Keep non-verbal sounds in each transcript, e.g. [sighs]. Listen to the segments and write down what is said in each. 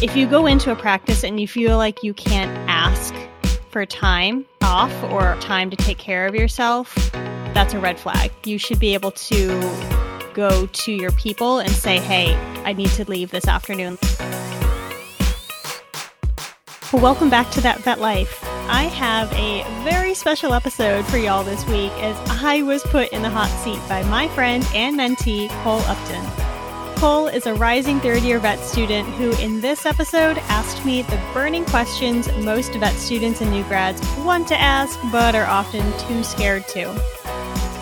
If you go into a practice and you feel like you can't ask for time off or time to take care of yourself, that's a red flag. You should be able to go to your people and say, hey, I need to leave this afternoon. Well, welcome back to That Vet Life. I have a very special episode for y'all this week as I was put in the hot seat by my friend and mentee, Cole Upton. Cole is a rising third year vet student who, in this episode, asked me the burning questions most vet students and new grads want to ask but are often too scared to.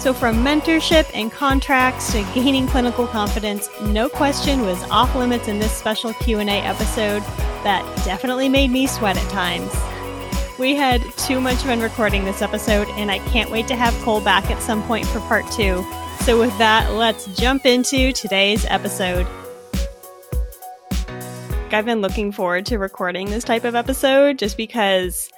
So, from mentorship and contracts to gaining clinical confidence, no question was off limits in this special Q&A episode that definitely made me sweat at times. We had too much fun recording this episode, and I can't wait to have Cole back at some point for part two. So, with that, let's jump into today's episode. I've been looking forward to recording this type of episode just because,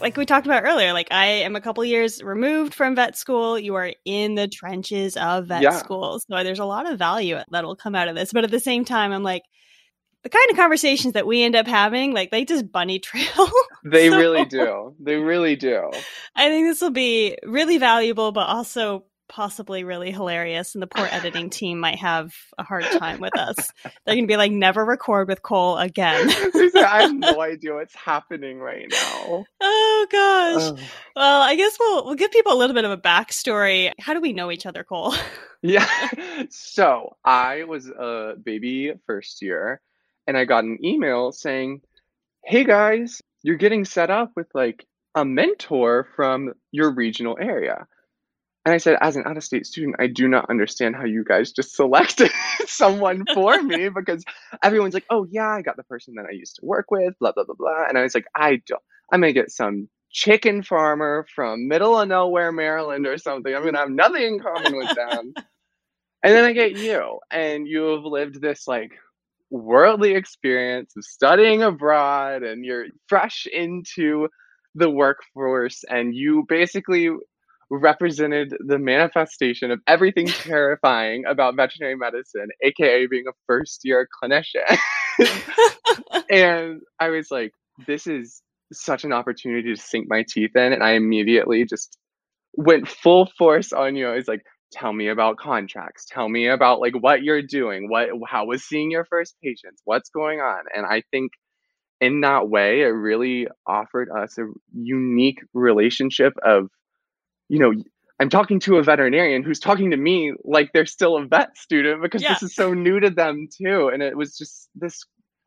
like we talked about earlier, like I am a couple years removed from vet school. You are in the trenches of vet yeah. school. So, there's a lot of value that'll come out of this. But at the same time, I'm like, the kind of conversations that we end up having, like they just bunny [laughs] trail. they so, really do. They really do. I think this will be really valuable, but also possibly really hilarious and the poor editing team might have a hard time with us. They're going to be like never record with Cole again. [laughs] I have no idea what's happening right now. Oh gosh. Well, I guess we'll we'll give people a little bit of a backstory. How do we know each other, Cole? [laughs] yeah. So, I was a baby first year and I got an email saying, "Hey guys, you're getting set up with like a mentor from your regional area." And I said, as an out of state student, I do not understand how you guys just selected [laughs] someone for me [laughs] because everyone's like, oh, yeah, I got the person that I used to work with, blah, blah, blah, blah. And I was like, I don't, I'm going to get some chicken farmer from middle of nowhere, Maryland or something. I'm going to have nothing in common with them. [laughs] and then I get you, and you have lived this like worldly experience of studying abroad, and you're fresh into the workforce, and you basically represented the manifestation of everything [laughs] terrifying about veterinary medicine, aka being a first year clinician. [laughs] and I was like, this is such an opportunity to sink my teeth in. And I immediately just went full force on you. I was like, tell me about contracts. Tell me about like what you're doing. What how was seeing your first patients? What's going on? And I think in that way, it really offered us a unique relationship of you know, I'm talking to a veterinarian who's talking to me like they're still a vet student because yeah. this is so new to them too. And it was just this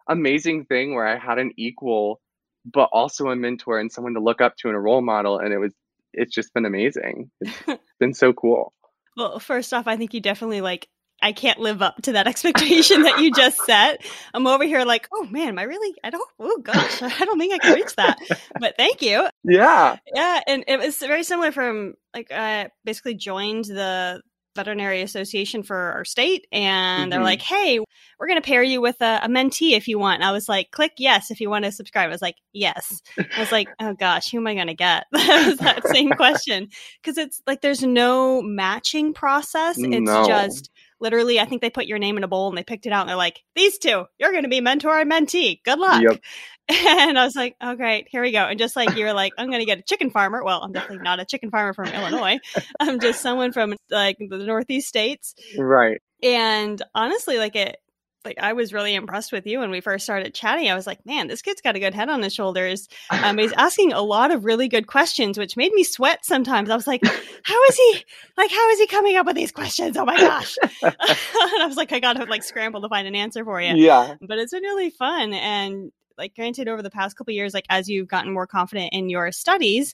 amazing thing where I had an equal, but also a mentor and someone to look up to and a role model. And it was, it's just been amazing. It's [laughs] been so cool. Well, first off, I think you definitely like I can't live up to that [laughs] expectation that you just set. I'm over here like, oh man, am I really? I don't. Oh gosh, I don't think I can reach that. But thank you. Yeah. Yeah, and it was very similar from like I basically joined the veterinary association for our state and mm-hmm. they're like hey we're going to pair you with a, a, mentee if you want and i was like click yes if you want to subscribe i was like yes i was like oh gosh who am i going to get [laughs] that was that same [laughs] question because it's like there's no matching process it's no. just literally, I think they put your name in a bowl and they picked it out and they're like, these two, you're going to be mentor and mentee. Good luck. Yep. [laughs] And I was like, oh, great, here we go. And just like you're like, I'm going to get a chicken farmer. Well, I'm definitely not a chicken farmer from Illinois. I'm just someone from like the Northeast states. Right. And honestly, like it, like I was really impressed with you when we first started chatting. I was like, man, this kid's got a good head on his shoulders. Um, he's [laughs] asking a lot of really good questions, which made me sweat sometimes. I was like, how is he like how is he coming up with these questions? Oh my gosh. [laughs] and I was like, I gotta like scramble to find an answer for you. Yeah. But it's been really fun. And like granted over the past couple years, like as you've gotten more confident in your studies,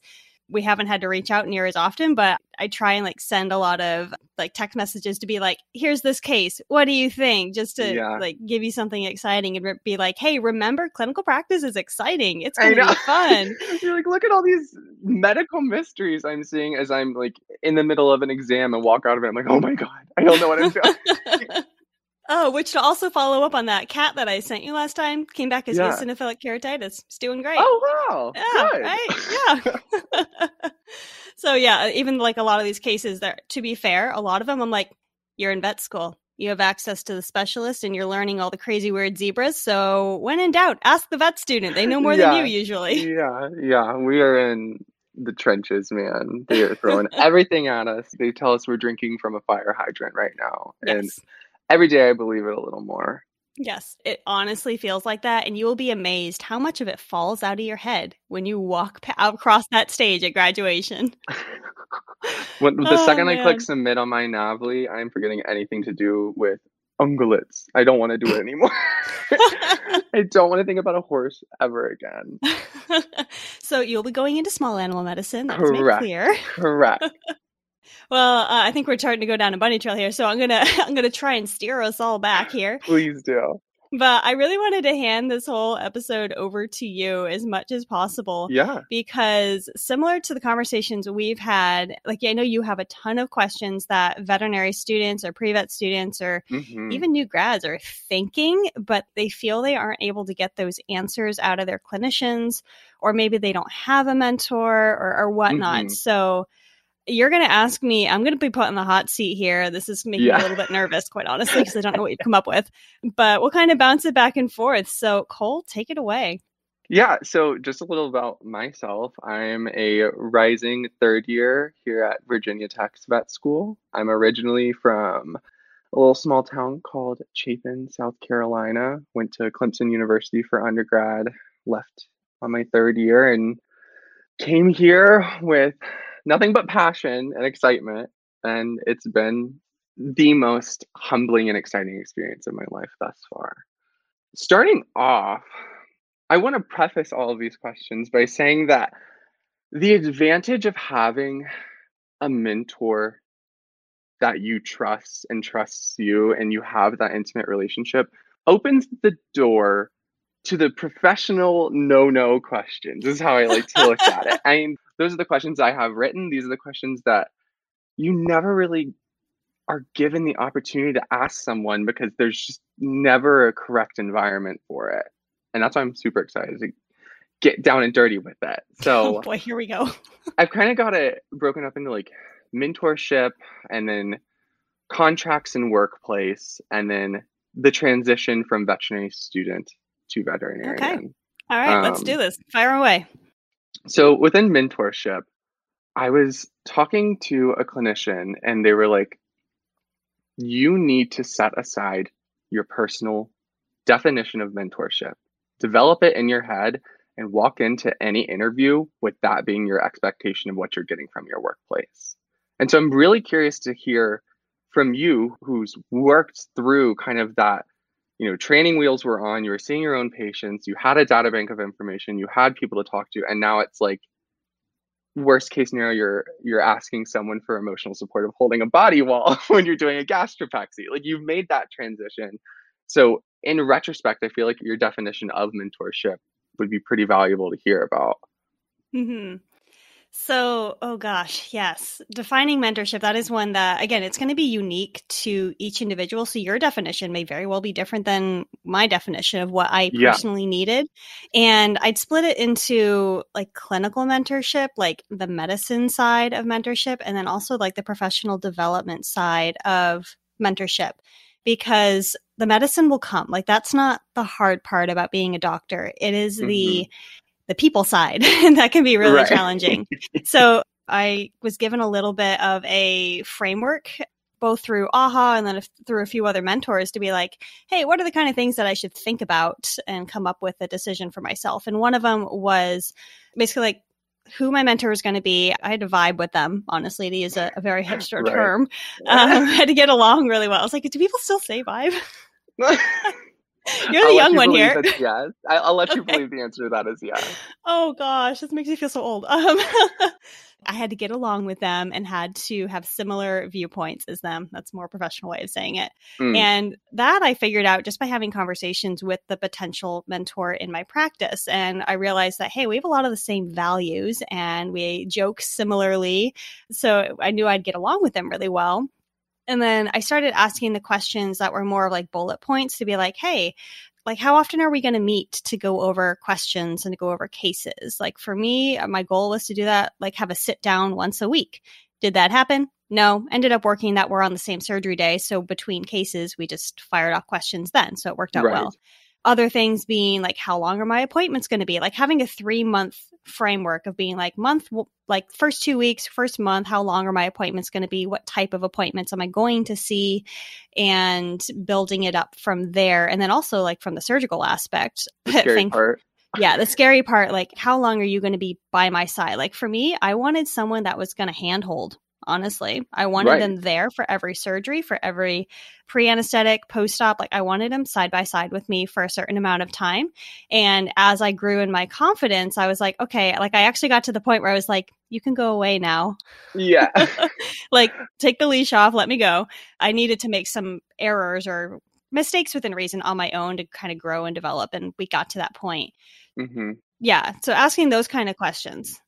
we haven't had to reach out near as often, but I try and like send a lot of like text messages to be like, here's this case. What do you think? Just to yeah. like give you something exciting and be like, hey, remember clinical practice is exciting. It's going to be fun. [laughs] You're like, look at all these medical mysteries I'm seeing as I'm like in the middle of an exam and walk out of it. I'm like, oh my God, I don't know what I'm doing. [laughs] [laughs] Oh, which to also follow up on that cat that I sent you last time came back as yeah. eosinophilic keratitis. It's doing great. Oh wow! Yeah, Good. right. Yeah. [laughs] so yeah, even like a lot of these cases, that to be fair, a lot of them I'm like, you're in vet school. You have access to the specialist and you're learning all the crazy weird zebras. So, when in doubt, ask the vet student. They know more Yeah. than you usually. [laughs] Yeah, yeah. We are in the trenches, man. They are throwing everything at us. They tell us we're drinking from a fire hydrant right now. And Yes. Every day I believe it a little more. Yes, it honestly feels like that. And you will be amazed how much of it falls out of your head when you walk pa- across that stage at graduation. [laughs] When the Oh, second I man. click submit on my NAVLE, I'm forgetting anything to do with ungulates. I don't want to do it anymore. [laughs] I don't want to think about a horse ever again. [laughs] so you'll be going into small animal medicine. That's made Correct. clear. Correct. Well, uh, I think we're starting to go down a bunny trail here, so I'm gonna [laughs] I'm gonna try and steer us all back here. Please do. But I really wanted to hand this whole episode over to you as much as possible Yeah. because similar to the conversations we've had, like I know you have a ton of questions that veterinary students or pre-vet students or Mhm. even new grads are thinking, but they feel they aren't able to get those answers out of their clinicians, or maybe they don't have a mentor or, or whatnot. Mhm. So you're going to ask me, I'm going to be put in the hot seat here. This is making me a little bit nervous, quite honestly, because I don't know what you've [laughs] come up with, but we'll kind of bounce it back and forth. So, Cole, take it away. Yeah, so just a little about myself. I'm a rising third year here at Virginia Tech's vet school. I'm originally from a little small town called Chapin, South Carolina. Went to Clemson University for undergrad, left on my third year, and came here with nothing but passion and excitement. And it's been the most humbling and exciting experience of my life thus far. Starting off, I want to preface all of these questions by saying that the advantage of having a mentor that you trust and trusts you and you have that intimate relationship opens the door to the professional no no questions. This is how I like to look at it. [laughs] I mean, those are the questions I have written. These are the questions that you never really are given the opportunity to ask someone because there's just never a correct environment for it. And that's why I'm super excited to get down and dirty with it. [laughs] oh So boy, here we go. [laughs] I've kind of got it broken up into like mentorship and then contracts and workplace and then the transition from veterinary student to veterinarian. Okay. All right, let's Um, do this. Fire away. So within mentorship, I was talking to a clinician and they were like, you need to set aside your personal definition of mentorship, develop it in your head, and walk into any interview with that being your expectation of what you're getting from your workplace. And so I'm really curious to hear from you who's worked through kind of that you know training wheels were on you were seeing your own patients you had a data bank of information you had people to talk to and now it's like worst case scenario you're you're asking someone for emotional support of holding a body wall [laughs] when you're doing a gastropexy like you've made that transition. So in retrospect i feel like your definition of mentorship would be pretty valuable to hear about. Hmm So, oh gosh, yes. Defining mentorship, that is one that, again, it's going to be unique to each individual. So, your definition may very well be different than my definition of what I Yeah. personally needed. And I'd split it into like clinical mentorship, like the medicine side of mentorship, and then also like the professional development side of mentorship. Because the medicine will come. Like, that's not the hard part about being a doctor. It is the mm-hmm. The people side [laughs] and that can be really Right. challenging. [laughs] So i was given a little bit of a framework both through AAHA and then through a few other mentors to be like hey what are the kind of things that i should think about and come up with a decision for myself? And one of them was basically like who my mentor was going to be. I had to vibe with them honestly to use a, a very hipster Right. term. [laughs] Um, I had to get along really well. I was like do people still say vibe [laughs] you're the I'll young you one here yes I, i'll let you [laughs] believe the answer to that is yes Oh gosh, this makes me feel so old. Um, [laughs] I had to get along with them and had to have similar viewpoints as them. That's a more professional way of saying it. Mm. And that I figured out just by having conversations with the potential mentor in my practice. And I realized that, hey, we have a lot of the same values and we joke similarly. So I knew I'd get along with them really well. And then I started asking the questions that were more of like bullet points to be like, hey, like how often are we going to meet to go over questions and to go over cases like for me uh, my goal was to do that like have a sit down once a week did that happen no. Ended up working that we're on the same surgery day. So between cases, we just fired off questions then. So it worked out Right. well. Other things being like, how long are my appointments going to be? Like having a three month framework of being like, month, like first two weeks, first month, how long are my appointments going to be? What type of appointments am I going to see? And building it up from there. And then also like from the surgical aspect, [laughs] The scary part. yeah, the scary part, like how long are you going to be by my side? Like for me, I wanted someone that was going to handhold. Honestly, I wanted Right. them there for every surgery, for every pre anesthetic, post op. Like I wanted them side by side with me for a certain amount of time. And as I grew in my confidence, I was like, okay, like I actually got to the point where I was like, you can go away now. Yeah. [laughs] like take the leash off, let me go. I needed to make some errors or mistakes within reason on my own to kind of grow and develop. And we got to that point hmm yeah so asking those kind of questions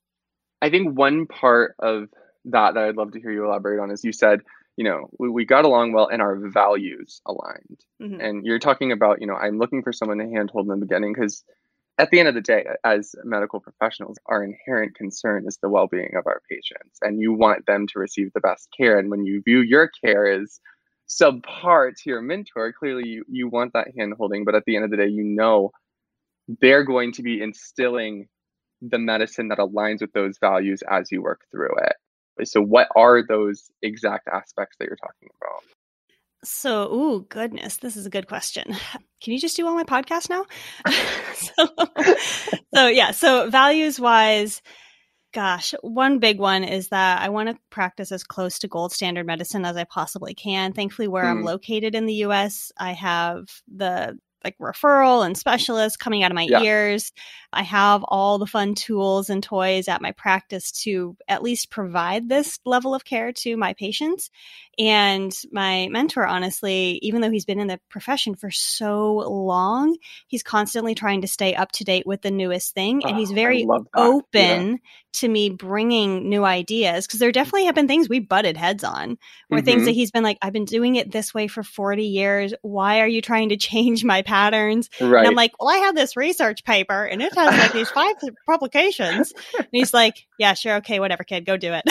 I think one part of that that I'd love to hear you elaborate on is you said, you know, we, we got along well and our values aligned. Mhm. And you're talking about, you know, I'm looking for someone to handhold in the beginning because at the end of the day, as medical professionals, our inherent concern is the well being of our patients. And you want them to receive the best care. And when you view your care as subpar to your mentor, clearly you, you want that hand holding. But at the end of the day, you know they're going to be instilling the medicine that aligns with those values as you work through it. So, what are those exact aspects that you're talking about? so ooh goodness this is a good question [sighs] can you just do all my podcast now [laughs] so, so yeah so values wise gosh one big one is that i want to practice as close to gold standard medicine as i possibly can thankfully where i'm Hmm. located in the us i have the like referral and specialists coming out of my Yeah. ears I have all the fun tools and toys at my practice to at least provide this level of care to my patients. And my mentor, honestly, even though he's been in the profession for so long, he's constantly trying to stay up to date with the newest thing. And Oh, he's very love that. open to me bringing new ideas because there definitely have been things we butted heads on or things Mhm. that he's been like, I've been doing it this way for 40 years. Why are you trying to [laughs] change my patterns? Right. And I'm like, well, I have this research paper and it has like these five publications. And he's like, yeah, sure. Okay, whatever, kid, go do it.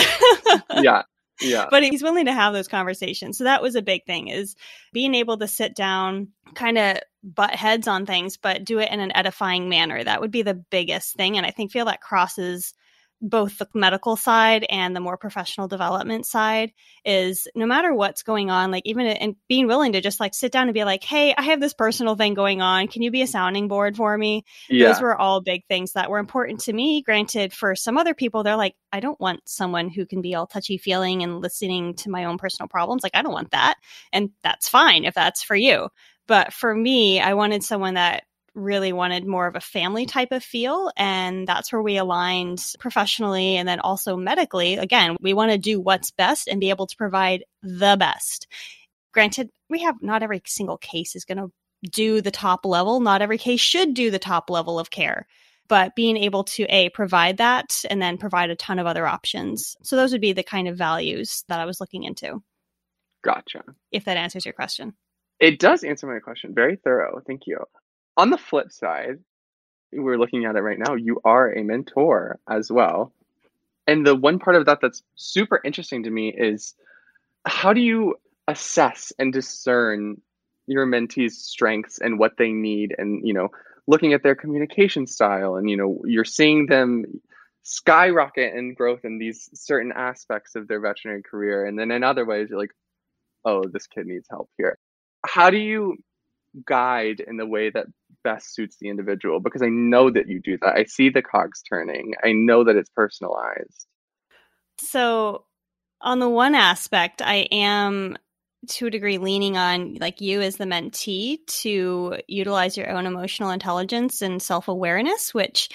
[laughs] yeah. Yeah. but he's willing to have those conversations. So that was a big thing is being able to sit down, kind of butt heads on things, but do it in an edifying manner. That would be the biggest thing. And I think feel that crosses both the medical side and the more professional development side is no matter what's going on, like even and being willing to just like sit down and be like, Hey, I have this personal thing going on. Can you be a sounding board for me? Yeah. those were all big things that were important to me. Granted, for some other people, they're like, I don't want someone who can be all touchy feeling and listening to my own personal problems. Like, I don't want that. And that's fine if that's for you. But for me, I wanted someone that really wanted more of a family type of feel. And that's where we aligned professionally and then also medically. Again, we want to do what's best and be able to provide the best. Granted, we have not every single case is going to do the top level. Not every case should do the top level of care, but being able to a provide that and then provide a ton of other options. So those would be the kind of values that I was looking into. Gotcha. If that answers your question. It does answer my question. Very thorough. Thank you. On the flip side, we're looking at it right now. You are a mentor as well. And the one part of that that's super interesting to me is how do you assess and discern your mentees' strengths and what they need and, you know, looking at their communication style and, you know, you're seeing them skyrocket in growth in these certain aspects of their veterinary career. And then in other ways, you're like, oh, this kid needs help here. How do you guide in the way that best suits the individual? Because I know that you do that. I see the cogs turning. I know that it's personalized. So, on the one aspect, I am to a degree leaning on like you as the mentee to utilize your own emotional intelligence and self-awareness which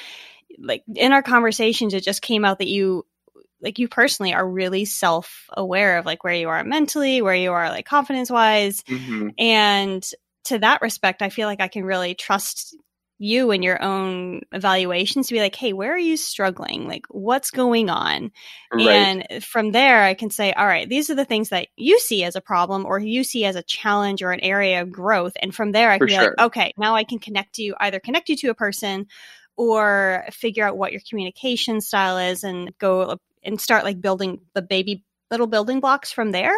like in our conversations it just came out that you like you personally are really self-aware of like where you are mentally where you are like confidence wise hmm and to that respect i feel like i can really trust you and your own evaluations to be like hey where are you struggling like what's going on Right. and from there, I can say, all right, these are the things that you see as a problem or you see as a challenge or an area of growth. And from there, I For can be sure. like, okay, now I can connect you, either connect you to a person or figure out what your communication style is and go and start like building the baby little building blocks from there.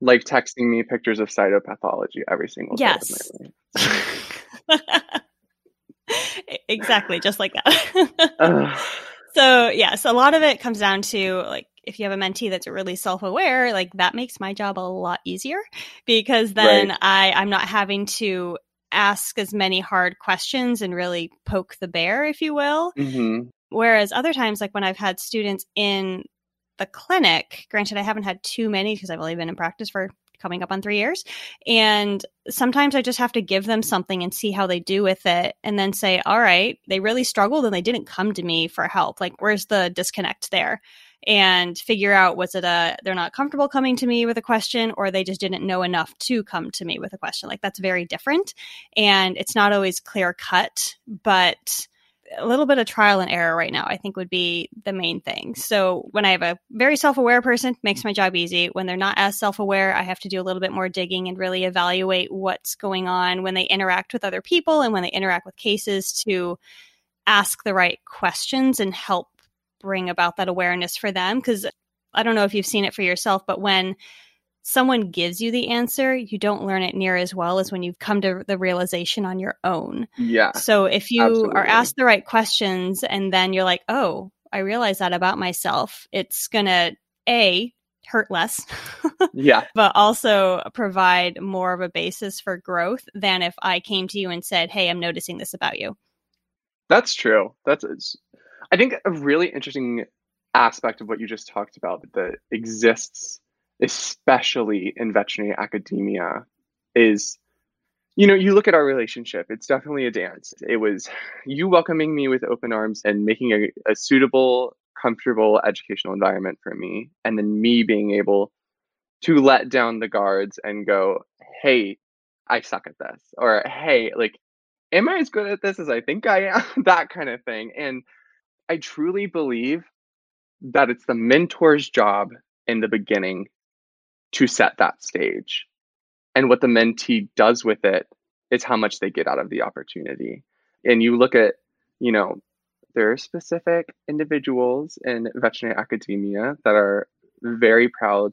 Like texting me pictures of cytopathology every single day. Yes. [laughs] exactly, just like that. [laughs] so, yes, a lot of it comes down to like if you have a mentee that's really self-aware, like that makes my job a lot easier because then right. I I'm not having to ask as many hard questions and really poke the bear, if you will. Mm-hmm. Whereas other times, like when I've had students in the clinic, granted, I haven't had too many because I've only been in practice for coming up on three years. And sometimes I just have to give them something and see how they do with it and then say, all right, they really struggled and they didn't come to me for help. Like, where's the disconnect there? And figure out was it a they're not comfortable coming to me with a question or they just didn't know enough to come to me with a question. Like, that's very different. And it's not always clear cut, but a little bit of trial and error right now, I think would be the main thing. So when I have a very self-aware person, makes my job easy. When they're not as self-aware, I have to do a little bit more digging and really evaluate what's going on when they interact with other people and when they interact with cases to ask the right questions and help bring about that awareness for them. Because I don't know if you've seen it for yourself, but when someone gives you the answer, you don't learn it near as well as when you've come to the realization on your own. Yeah. So if you absolutely. are asked the right questions and then you're like, oh, I realize that about myself, it's going to A, hurt less. yeah. [laughs] But also provide more of a basis for growth than if I came to you and said, hey, I'm noticing this about you. That's true. That's, I think, a really interesting aspect of what you just talked about that exists especially in veterinary academia, is you know, you look at our relationship, it's definitely a dance. It was you welcoming me with open arms and making a, a suitable, comfortable educational environment for me, and then me being able to let down the guards and go, hey, I suck at this, or hey, like, am I as good at this as I think I am? [laughs] that kind of thing. And I truly believe that it's the mentor's job in the beginning to set that stage. And what the mentee does with it is how much they get out of the opportunity. And you look at, you know, there are specific individuals in veterinary academia that are very proud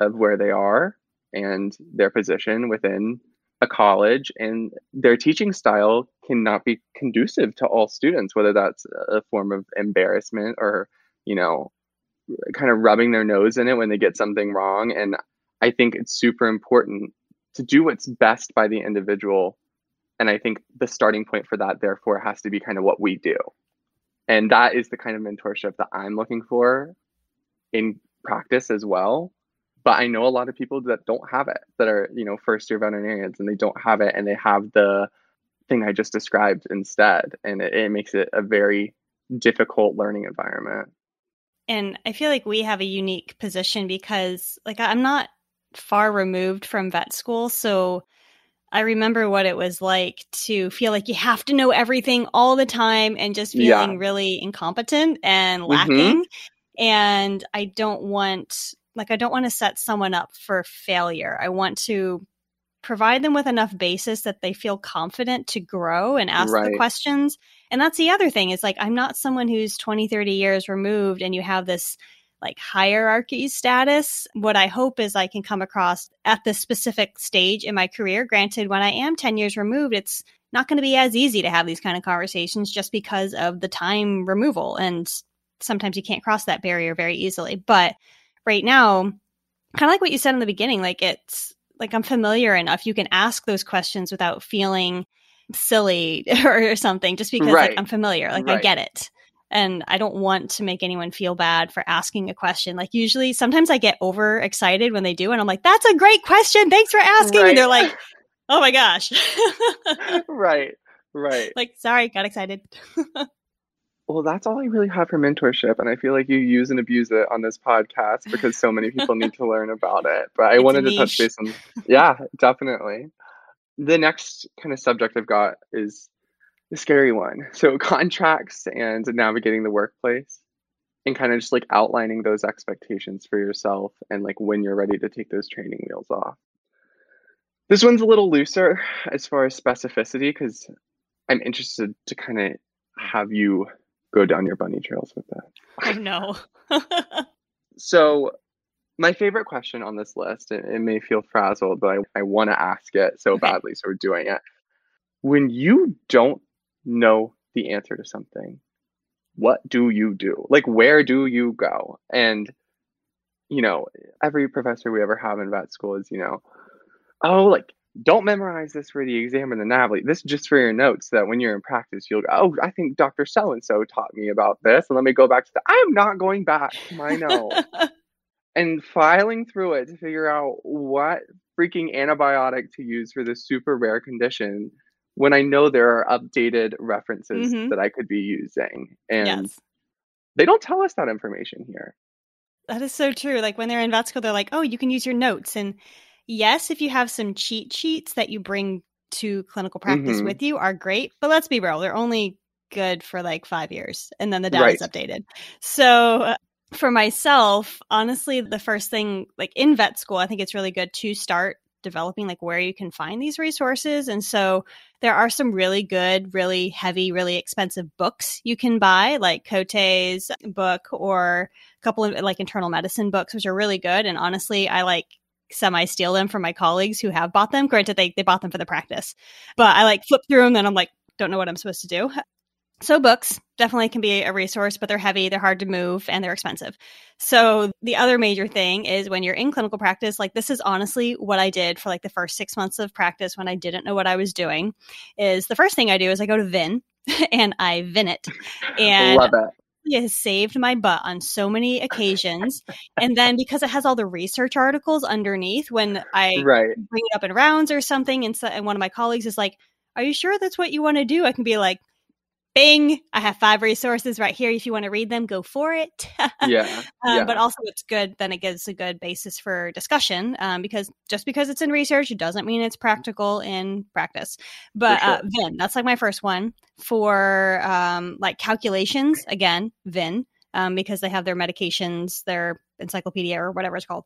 of where they are and their position within a college and their teaching style cannot be conducive to all students whether that's a form of embarrassment or you know kind of rubbing their nose in it when they get something wrong. And I think it's super important to do what's best by the individual. And I think the starting point for that, therefore, has to be kind of what we do. And that is the kind of mentorship that I'm looking for in practice as well. But I know a lot of people that don't have it, that are, you know, first year veterinarians and they don't have it and they have the thing I just described instead. And it, it makes it a very difficult learning environment and I feel like we have a unique position because like I'm not far removed from vet school, so I remember what it was like to feel like you have to know everything all the time and just feeling yeah. really incompetent and mm-hmm. lacking. Mm-hmm. And I don't want like I don't want to set someone up for failure. I want to provide them with enough basis that they feel confident to grow and ask right. the questions. And that's the other thing is like, I'm not someone who's 20, 30 years removed and you have this like hierarchy status. What I hope is I can come across at this specific stage in my career. Granted, when I am 10 years removed, it's not going to be as easy to have these kind of conversations just because of the time removal. And sometimes you can't cross that barrier very easily. But right now, kind of like what you said in the beginning, like it's like I'm familiar enough. You can ask those questions without feeling silly [laughs] or something, just because right. like, I'm familiar. Like right. I get it. And I don't want to make anyone feel bad for asking a question. Like usually sometimes I get overexcited when they do and I'm like, that's a great question. Thanks for asking. Right. And they're like, [laughs] oh my gosh. [laughs] right. Right. Like, sorry, got excited. Well, that's all I really have for mentorship. And I feel like you use and abuse it on this podcast because so many people need to learn about it. But I it's wanted to touch base on, yeah, definitely. The next kind of subject I've got is the scary one. [laughs] So, contracts and navigating the workplace and kind of just like outlining those expectations for yourself and like when you're ready to take those training wheels off. This one's a little looser as far as specificity because I'm interested to kind of have you go down your bunny trails with that. Oh no. [laughs] so My favorite question on this list, it, it may feel frazzled, but I, I want to ask it so Okay. badly, so we're doing it. When you don't know the answer to something, what do you do? Like, where do you go? And, you know, every professor we ever have in vet school is, you know, oh, like, don't memorize this for the exam or the NAVLE. This is just for your notes so that when you're in practice, you'll go, oh, I think Dr. So and so taught me about this. And let me go back to the, I am not going back to my notes. [laughs] and filing through it to figure out what freaking antibiotic to use for this super rare condition when I know there are updated references Mhm. that I could be using. And yes. they don't tell us that information here. That is so true. Like when they're in vet school, they're like, oh, you can use your notes. And yes, if you have some cheat sheets that you bring to clinical practice Mhm. with you are great. But let's be real, they're only good for like five years and then the data is Right. updated. So uh, for myself, honestly, the first thing, like in vet school, I think it's really good to start developing like where you can find these resources. And so there are some really good, really heavy, really expensive books you can buy, like Cote's book or a couple of like internal medicine books, which are really good. And honestly, I like semi steal them from my colleagues who have bought them. Granted, they, they bought them for the practice, but I like flip through them and I'm like, don't know what I'm supposed to do. So books definitely can be a resource, but they're heavy, they're hard to move, and they're expensive. So the other major thing is when you're in clinical practice, like this is honestly what I did for like the first six months of practice when I didn't know what I was doing. Is the first thing I do is I go to Vin [laughs] and I Vin it. And Love it. It has saved my butt on so many occasions. and then because it has all the research articles underneath, when I Right. bring it up in rounds or something, and, so, and one of my colleagues is like, "Are you sure that's what you want to do?" I can be like, "Bing! I have five resources right here. If you want to read them, go for it." [laughs] Yeah. Um, yeah. But also, it's good. Then it gives a good basis for discussion um, because just because it's in research, it doesn't mean it's practical in practice. But sure. uh, Vin, that's like my first one for um, like calculations. Again, Vin, um, because they have their medications, their encyclopedia or whatever it's called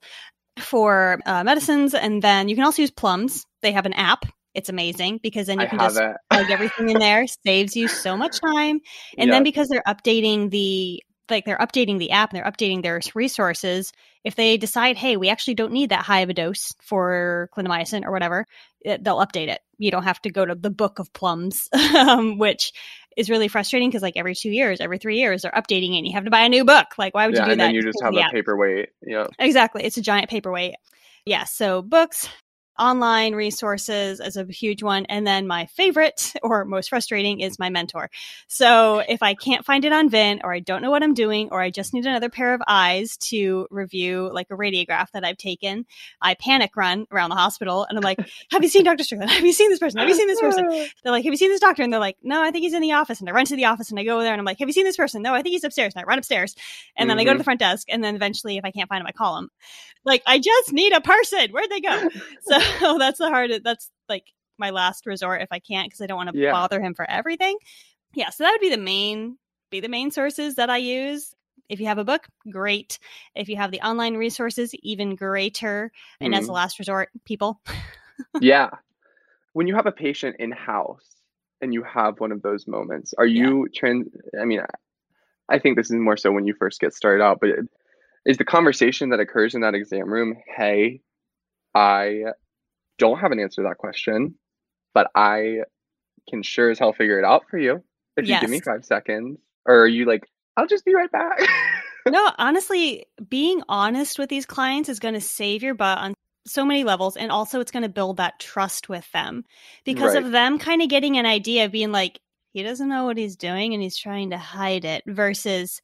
for uh, medicines, and then you can also use Plumb's. They have an app. It's amazing because then you I can just plug everything in there, [laughs] saves you so much time. And then because they're updating the like they're updating the app and they're updating their resources, if they decide, hey, we actually don't need that high of a dose for clindamycin or whatever, it, they'll update it. You don't have to go to the book of Plumb's, [laughs] um, which is really frustrating because like every two years, every three years, they're updating it. and You have to buy a new book. Like, why would yeah, you do and that? then you just have the a app. paperweight. Yeah. Exactly. It's a giant paperweight. Yeah. So books, online resources is a huge one. And then my favorite [laughs] or most frustrating is my mentor. So if I can't find it on Vin or I don't know what I'm doing or I just need another pair of eyes to review like a radiograph that I've taken, I panic run around the hospital and I'm like, [laughs] have you seen Dr. Strickland? Have you seen this person? Have you seen this person? [laughs] They're like, have you seen this doctor? And they're like, no, I think he's in the office. And I run to the office and I go there and I'm like, have you seen this person? No, I think he's upstairs. And I run upstairs and then I go to the mm-hmm. front desk. And then eventually, if I can't find him, I call him. Like, I just need a person. Where'd they go? So [laughs] that's the hardest. That's like my last resort if I can't because I don't want to Yeah. bother him for everything. Yeah. So that would be the main, be the main sources that I use. If you have a book, great. If you have the online resources, even greater. And as a Mhm. last resort, people. [laughs] yeah. When you have a patient in house and you have one of those moments, are Yeah. you trans? I mean, I think this is more so when you first get started out, but is the conversation that occurs in that exam room, hey, I don't have an answer to that question, but I can sure as hell figure it out for you if you give me five seconds? Or are you like, I'll just be right back? [laughs] no, honestly, being honest with these clients is going to save your butt on so many levels. And also, it's going to build that trust with them because Right. of them kind of getting an idea of being like, he doesn't know what he's doing and he's trying to hide it versus,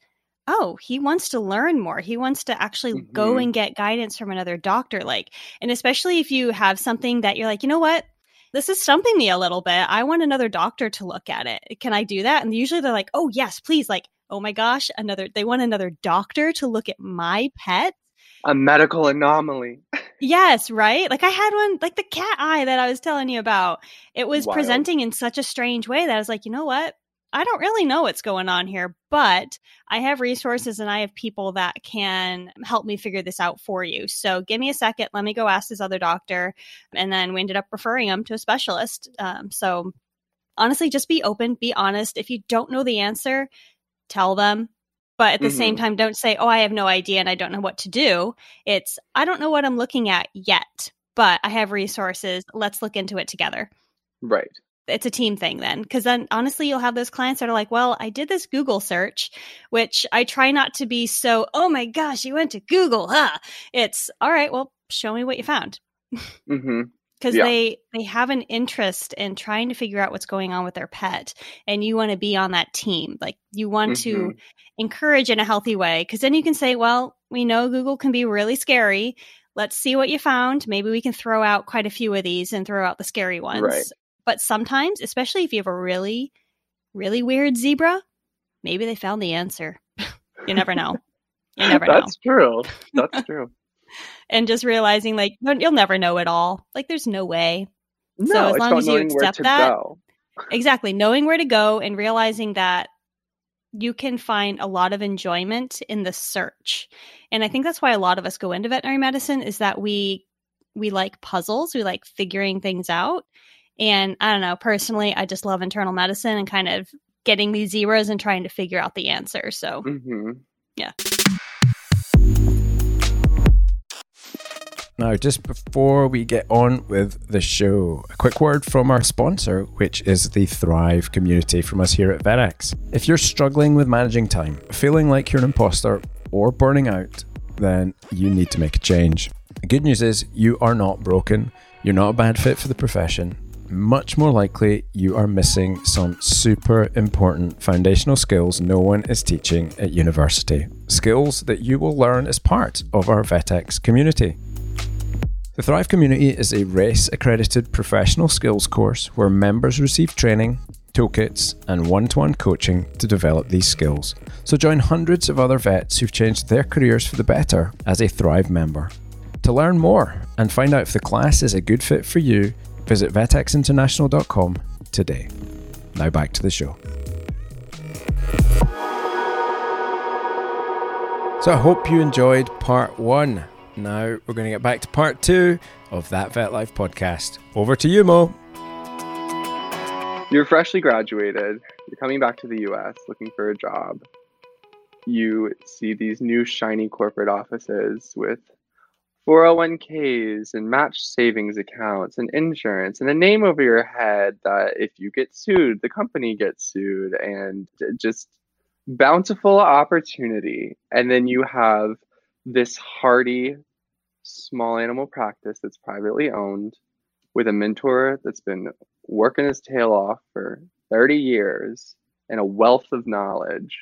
oh, he wants to learn more. He wants to actually go Mhm. and get guidance from another doctor. Like, and especially if you have something that you're like, you know what? This is stumping me a little bit. I want another doctor to look at it. Can I do that? And usually they're like, oh, yes, please. Like, oh my gosh, another, they want another doctor to look at my pet. a medical anomaly. [laughs] Yes, right? Like I had one, like the cat eye that I was telling you about. It was Wild. presenting in such a strange way that I was like, you know what? I don't really know what's going on here, but I have resources and I have people that can help me figure this out for you. So give me a second. Let me go ask this other doctor. And then we ended up referring him to a specialist. Um, so honestly, just be open, be honest. If you don't know the answer, tell them. But at the mm-hmm. same time, don't say, oh, I have no idea and I don't know what to do. It's, I don't know what I'm looking at yet, but I have resources. Let's look into it together. Right. It's a team thing then. Because then honestly, you'll have those clients that are like, well, I did this Google search, which I try not to be so, oh my gosh, you went to Google, huh? It's, all right, well, show me what you found. Mm-hmm [laughs] because yeah. they they have an interest in trying to figure out what's going on with their pet and you want to be on that team like you want mm-hmm. to encourage in a healthy way because then you can say well we know google can be really scary let's see what you found maybe we can throw out quite a few of these and throw out the scary ones right. But sometimes especially if you have a really really weird zebra maybe they found the answer you never know you [laughs] never know that's true [laughs] that's true and just realizing like you'll never know it all. Like there's no way. No, so as long as you accept that, go. exactly, knowing where to go and realizing that you can find a lot of enjoyment in the search. And I think that's why a lot of us go into veterinary medicine is that we we like puzzles, we like figuring things out. And I don't know, personally, I just love internal medicine and kind of getting these zebras and trying to figure out the answer. So, mm-hmm. yeah. Now, just before we get on with the show, a quick word from our sponsor, which is the Thrive community from us here at VetX. If you're struggling with managing time, feeling like you're an imposter, or burning out, then you need to make a change. The good news is you are not broken, you're not a bad fit for the profession. Much more likely, you are missing some super important foundational skills no one is teaching at university. Skills that you will learn as part of our VetX community. The Thrive Community is a RACE accredited professional skills course where members receive training, toolkits, and one to one coaching to develop these skills. So join hundreds of other vets who've changed their careers for the better as a Thrive member. To learn more and find out if the class is a good fit for you, visit vetxinternational.com today. Now back to the show. So I hope you enjoyed part one now we're going to get back to part two of that Vet Life podcast. Over to you, Mo. You're freshly graduated. You're coming back to the US looking for a job. You see these new shiny corporate offices with 401ks and match savings accounts and insurance and a name over your head that if you get sued, the company gets sued and just bountiful opportunity. And then you have this hardy small animal practice that's privately owned with a mentor that's been working his tail off for 30 years and a wealth of knowledge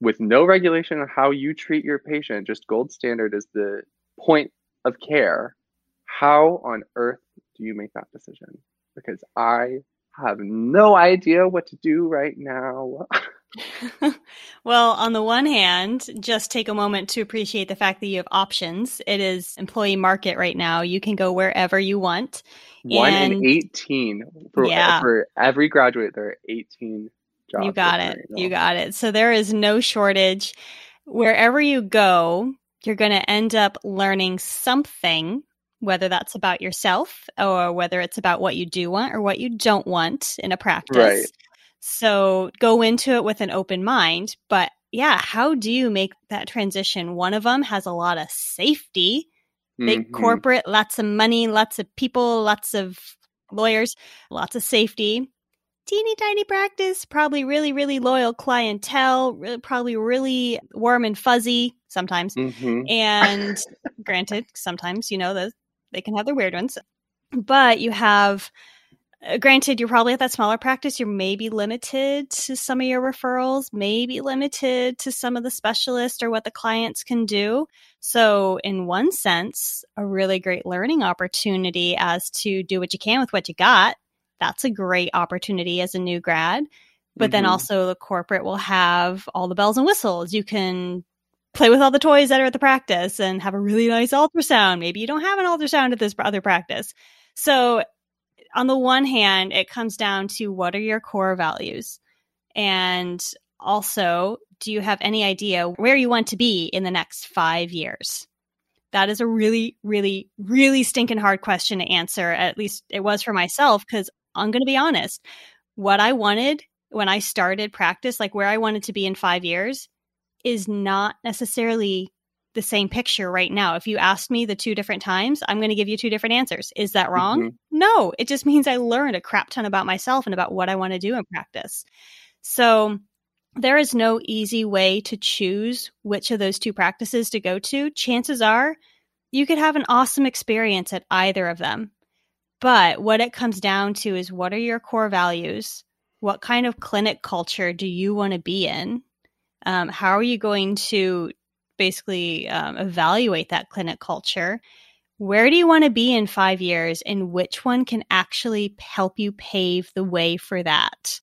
with no regulation on how you treat your patient, just gold standard is the point of care. How on earth do you make that decision? Because I have no idea what to do right now. [laughs] well, on the one hand, just take a moment to appreciate the fact that you have options. It is employee market right now. You can go wherever you want. One and, in 18. For, yeah. for every graduate, there are 18 jobs. You got it. You got it. So there is no shortage. Wherever you go, you're going to end up learning something whether that's about yourself or whether it's about what you do want or what you don't want in a practice. Right. So go into it with an open mind. But yeah, how do you make that transition? One of them has a lot of safety, big mm-hmm. corporate, lots of money, lots of people, lots of lawyers, lots of safety. Teeny tiny practice, probably really, really loyal clientele, really, probably really warm and fuzzy sometimes. Mm-hmm. And granted, sometimes, you know, the, they can have their weird ones. But you have uh, granted, you're probably at that smaller practice. You're maybe limited to some of your referrals, maybe limited to some of the specialists or what the clients can do. So, in one sense, a really great learning opportunity as to do what you can with what you got. That's a great opportunity as a new grad. But mm-hmm. then also, the corporate will have all the bells and whistles. You can play with all the toys that are at the practice and have a really nice ultrasound. Maybe you don't have an ultrasound at this other practice. So on the one hand, it comes down to what are your core values? And also, do you have any idea where you want to be in the next five years? That is a really, really, really stinking hard question to answer. At least it was for myself, because I'm going to be honest. What I wanted when I started practice, like where I wanted to be in five years, is not necessarily the same picture right now. If you asked me the two different times, I'm going to give you two different answers. Is that wrong? Mhm. No, it just means I learned a crap ton about myself and about what I want to do in practice. So there is no easy way to choose which of those two practices to go to. Chances are you could have an awesome experience at either of them. But what it comes down to is what are your core values? What kind of clinic culture do you want to be in? Um, how are you going to basically um, evaluate that clinic culture? Where do you want to be in five years, and which one can actually help you pave the way for that?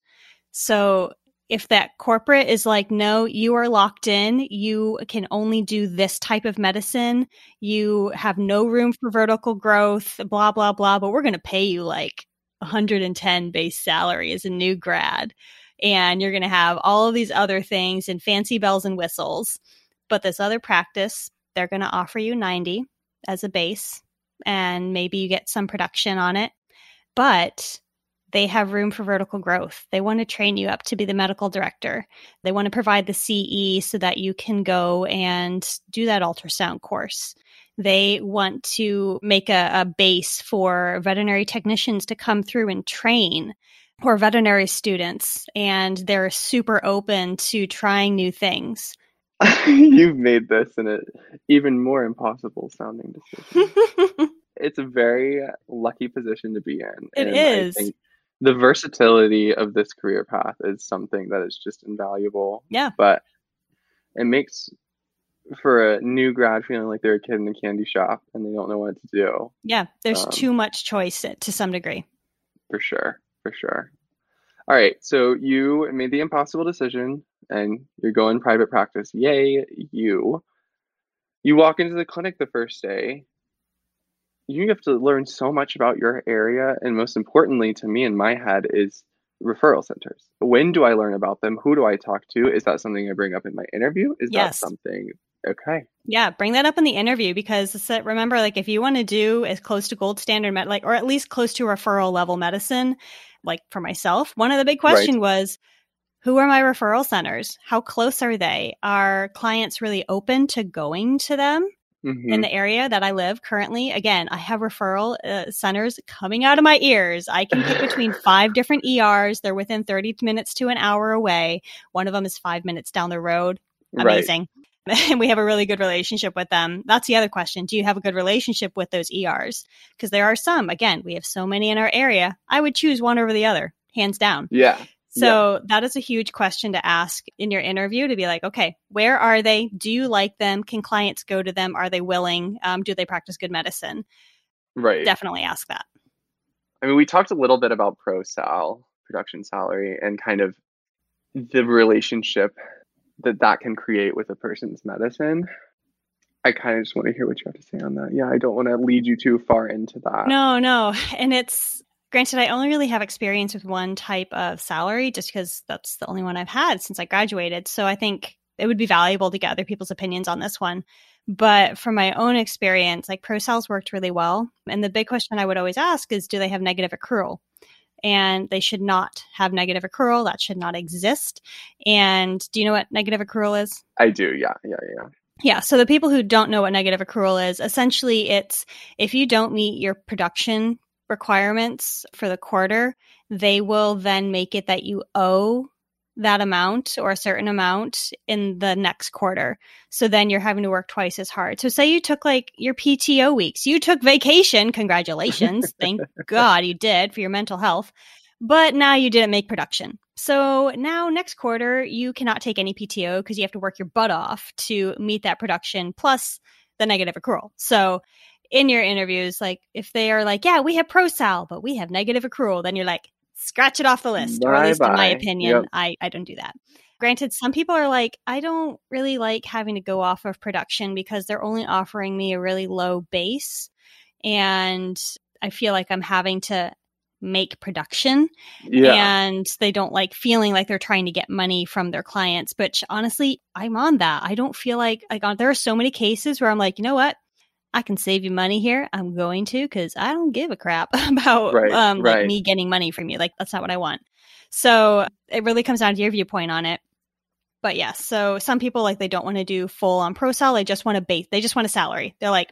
So, if that corporate is like, no, you are locked in, you can only do this type of medicine, you have no room for vertical growth, blah, blah, blah, but we're going to pay you like 110 base salary as a new grad. And you're going to have all of these other things and fancy bells and whistles. But this other practice, they're going to offer you 90 as a base, and maybe you get some production on it. But they have room for vertical growth. They want to train you up to be the medical director. They want to provide the CE so that you can go and do that ultrasound course. They want to make a, a base for veterinary technicians to come through and train or veterinary students, and they're super open to trying new things. [laughs] You've made this an uh, even more impossible sounding decision. [laughs] it's a very lucky position to be in. It and I think the versatility of this career path is something that is just invaluable. Yeah. But it makes for a new grad feeling like they're a kid in a candy shop and they don't know what to do. Yeah, there's Um, too much choice to some degree. For sure. For sure. All right. So you made the impossible decision and you're going private practice. Yay, you. You walk into the clinic the first day. You have to learn so much about your area. And most importantly, to me in my head, is referral centers. When do I learn about them? Who do I talk to? Is that something I bring up in my interview? Is Yes. that something? Okay. Yeah, bring that up in the interview because remember, like if you want to do as close to gold standard med, like or at least close to referral level medicine, like for myself, one of the big Right. question was, who are my referral centers? How close are they? Are clients really open to going to them Mhm. in the area that I live currently? Again, I have referral uh, centers coming out of my ears. I can pick [laughs] between five different ERs. They're within 30 minutes to an hour away. One of them is five minutes down the road Right. amazing. [laughs] And we have a really good relationship with them. That's the other question. Do you have a good relationship with those ERs? Because there are some. Again, we have so many in our area. I would choose one over the other, hands down. Yeah. So that is a huge question to ask in your interview to be like, okay, where are they? Do you like them? Can clients go to them? Are they willing? Um, do they practice good medicine? Right. Definitely ask that. I mean, we talked a little bit about pro sal, production salary, and kind of the relationship that that can create with a person's medicine. I kind of just want to hear what you have to say on that. Yeah, I don't want to lead you too far into that. No, no. And it's granted, I only really have experience with one type of salary just because that's the only one I've had since I graduated. So I think it would be valuable to get other people's opinions on this one. But from my own experience, like pro sales worked really well. And the big question I would always ask is do they have negative accrual? And they should not have negative accrual. That should not exist. And do you know what negative accrual is? I do. Yeah, yeah, yeah. Yeah. So the people who don't know what negative accrual is, essentially it's if you don't meet your production requirements for the quarter, they will then make it that you owe that amount or a certain amount in the next quarter. So then you're having to work twice as hard. So say you took like your PTO weeks, you took vacation, congratulations. [laughs] Thank God you did for your mental health. But now you didn't make production. So now next quarter you cannot take any PTO because you have to work your butt off to meet that production plus the negative accrual. So in your interviews, like if they are like, yeah, we have pro sal, but we have negative accrual, then you're like, scratch it off the list. or at least in my opinion, Yep. I, I don't do that. Granted, some people are like, I don't really like having to go off of production because they're only offering me a really low base. And I feel like I'm having to make production Yeah. and they don't like feeling like they're trying to get money from their clients which honestly i'm on that i don't feel like like uh, there are so many cases where i'm like you know what i can save you money here i'm going to because i don't give a crap [laughs] about Right, um like right. me getting money from you like that's not what i want so it really comes down to your viewpoint on it But yes, so some people like they don't want to do full on pro sal. They just want to base. They just want a salary. They're like,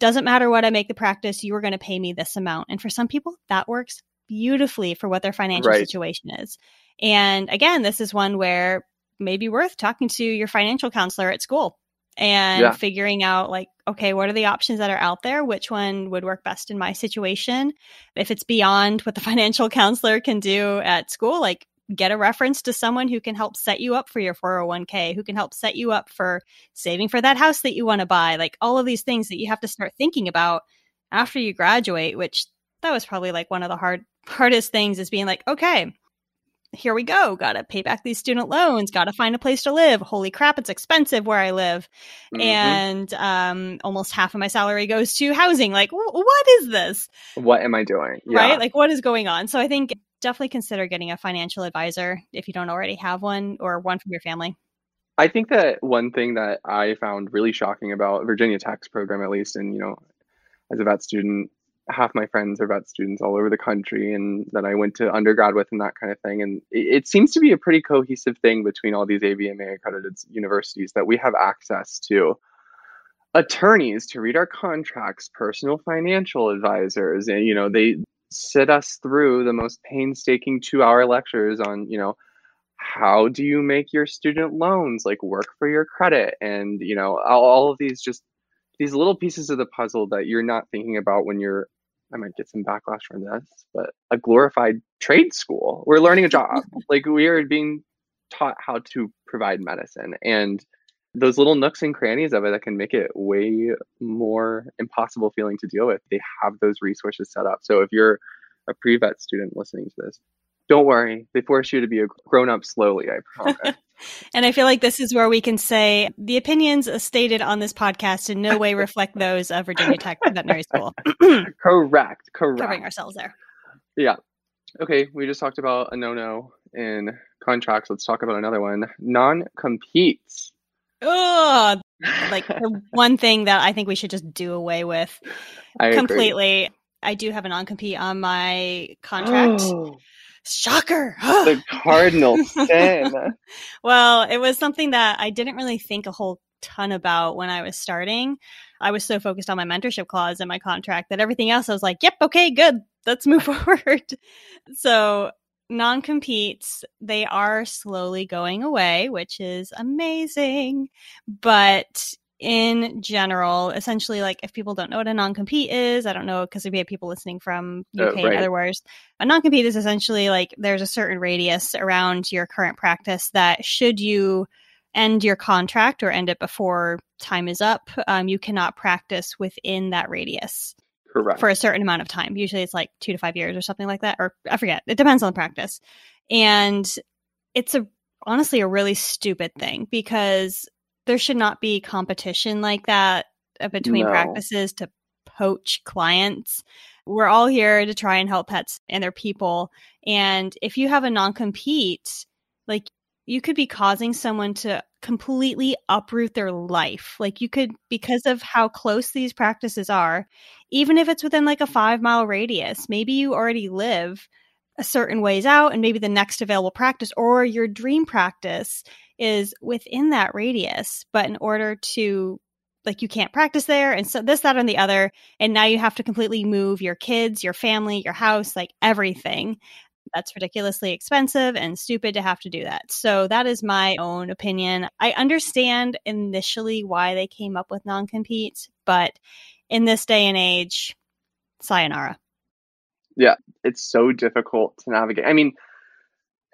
doesn't matter what I make the practice, you are going to pay me this amount. And for some people, that works beautifully for what their financial Right. situation is. And again, this is one where maybe worth talking to your financial counselor at school and Yeah. figuring out like okay what are the options that are out there which one would work best in my situation if it's beyond what the [laughs] financial counselor can do at school like get a reference to someone who can help set you up for your 401k who can help set you up for saving for that house that you want to buy like all of these things that you have to start thinking about after you graduate which that was probably like one of the hard [laughs] hardest things is being like okay here we go gotta pay back these student loans gotta find a place to live holy crap it's expensive where i live Mhm. and um, almost half of my salary goes to housing. Like, wh- what is this? what am I doing? Yeah. Right? Like, what is going on? So I think definitely consider getting a financial advisor if you don't already have one or one from your family. I think that one thing that I found really shocking about Virginia Tech's program, at least, and you know, as a vet student, half my friends are vet students all over the country, and that I went to undergrad with, and that kind of thing. And it, it seems to be a pretty cohesive thing between all these AVMA accredited universities that we have access to attorneys to read our contracts, personal financial advisors, and you know, they sit us through the most painstaking two-hour lectures on, you know, how do you make your student loans like work for your credit and you know all, all of these just these little pieces of the puzzle that you're not thinking about when you're i might get some backlash from this but a glorified trade school. We're learning a job. [laughs] Like we are being taught how to provide medicine and those little nooks and crannies of it that can make it way more impossible feeling to deal with they have those resources set up. So if you're a pre-vet student listening to this don't worry. They force you to be a grown up slowly i promise. [laughs] And I feel like this is where we can say the opinions stated on this podcast in no way reflect those of Virginia Tech Veterinary School. [coughs] correct. Correct. Covering ourselves there. yeah. Okay. We just talked about a no-no in contracts. Let's talk about another one. Non-competes. Oh, [laughs] like the one thing that I think we should just do away with I agree. completely. I do have a non compete on my contract. Oh. Shocker. [gasps] the cardinal sin [laughs] well, it was something that I didn't really think a whole ton about when I was starting. I was so focused on my mentorship clause in my contract that everything else I was like, yep, okay, good. Let's move [laughs] forward. So, non competes, they are slowly going away, which is amazing. But in general, essentially, like if people don't know what a non compete is, I don't know because we have people listening from Uh, UK right. and otherwise. A non compete is essentially like there's a certain radius around your current practice that should you end your contract or end it before time is up, um, you cannot practice within that radius correct for a certain amount of time. Usually it's like two to five years or something like that, or I forget. It depends on the practice. And it's a honestly a really stupid thing because there should not be competition like that uh, between No. practices to poach clients. We're all here to try and help pets and their people. And if you have a non compete, like you could be causing someone to completely uproot their life. Like you could, because of how close these practices are, even if it's within like a five mile radius, maybe you already live a certain ways out, and maybe the next available practice or your dream practice is within that radius. But in order to, like, you can't practice there, and so this, that, and the other, and now you have to completely move your kids, your family, your house, like everything. That's ridiculously expensive and stupid to have to do that. So, that is my own opinion. I understand initially why they came up with non competes, but in this day and age, sayonara. It's so difficult to navigate i mean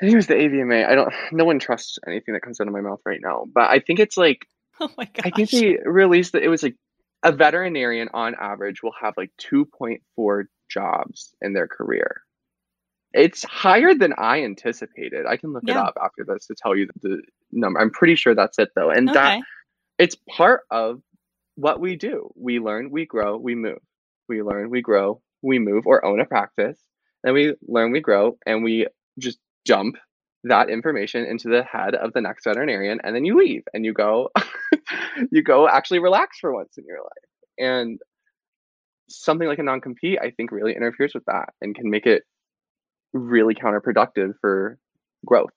I think it was the AVMA. I don't. No one trusts anything that comes out of my mouth right now. But I think it's like [laughs] Oh my gosh. I think they released that it was like a veterinarian on average will have like 2.4 jobs in their career. It's higher than I anticipated. I can look it up after this to tell you the number. I'm pretty sure that's it though. And that it's part of what we do. We learn, we grow, we move. We learn, we grow, we move or own a practice. Then we learn, we grow, and we just dump that information into the head of the next veterinarian and then you leave and you go [laughs] you go actually relax for once in your life. And something like a non-compete I think really interferes with that and can make it really counterproductive for growth.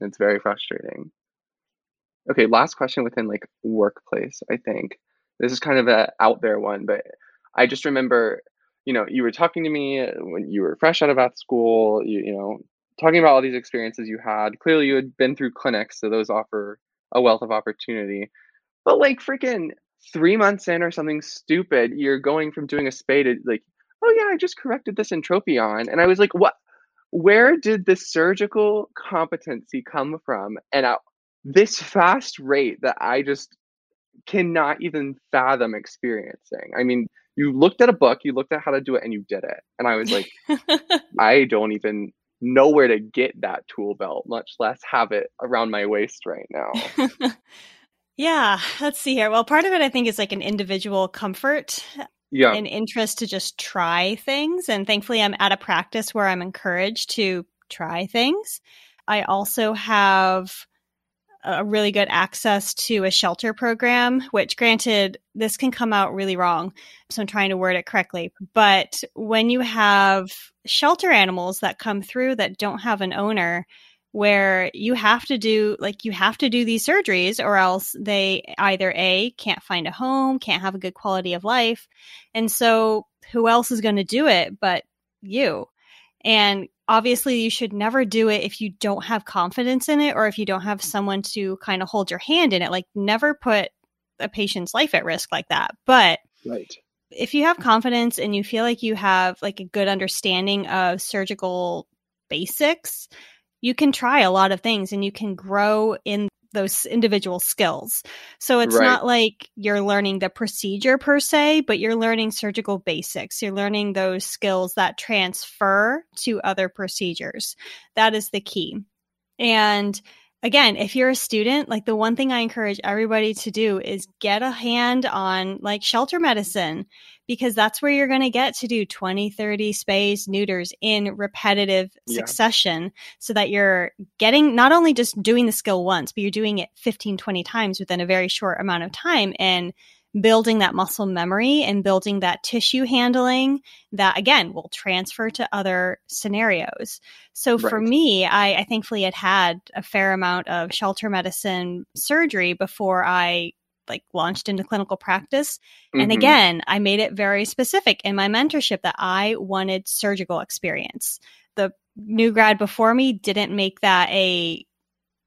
And it's very frustrating. Okay, last question within like workplace, I think. This is kind of a out there one, but I just remember, you know, you were talking to me uh, when you were fresh out of vet school, you, you know, talking about all these experiences you had. Clearly, you had been through clinics, so those offer a wealth of opportunity. But like freaking three months in or something stupid, you're going from doing a spay to like, oh yeah, I just corrected this entropion. And I was like, what? Where did the surgical competency come from? And at this fast rate that I just cannot even fathom experiencing. I mean, you looked at a book, you looked at how to do it, and you did it. And I was like, [laughs] I don't even know where to get that tool belt, much less have it around my waist right now. [laughs] yeah, let's see here. Well, part of it I think is like an individual comfort Yeah. an interest to just try things. And thankfully, I'm at a practice where I'm encouraged to try things. I also have a really good access to a shelter program, which granted, this can come out really wrong. So I'm trying to word it correctly. But when you have shelter animals that come through that don't have an owner, where you have to do like you have to do these surgeries or else they either a can't find a home can't have a good quality of life and so who else is going to do it but you and obviously you should never do it if you don't have confidence in it or if you don't have someone to kind of hold your hand in it like never put a patient's life at risk like that but Right. if you have confidence and you feel like you have like a good understanding of surgical basics you can try a lot of things and you can grow in those individual skills. So it's Right. not like you're learning the procedure per se, but you're learning surgical basics. You're learning those skills that transfer to other procedures. That is the key. And again, if you're a student, like the one thing I encourage everybody to do is get a hand on like shelter medicine because that's where you're going to get to do 20, 30 spays, neuters in repetitive Yeah. succession so that you're getting not only just doing the skill once, but you're doing it 15, 20 times within a very short amount of time and building that muscle memory and building that tissue handling that again will transfer to other scenarios. So for me, I, I thankfully had had a fair amount of shelter medicine surgery before I like launched into clinical practice. And Mhm. again, I made it very specific in my mentorship that I wanted surgical experience. The new grad before me didn't make that a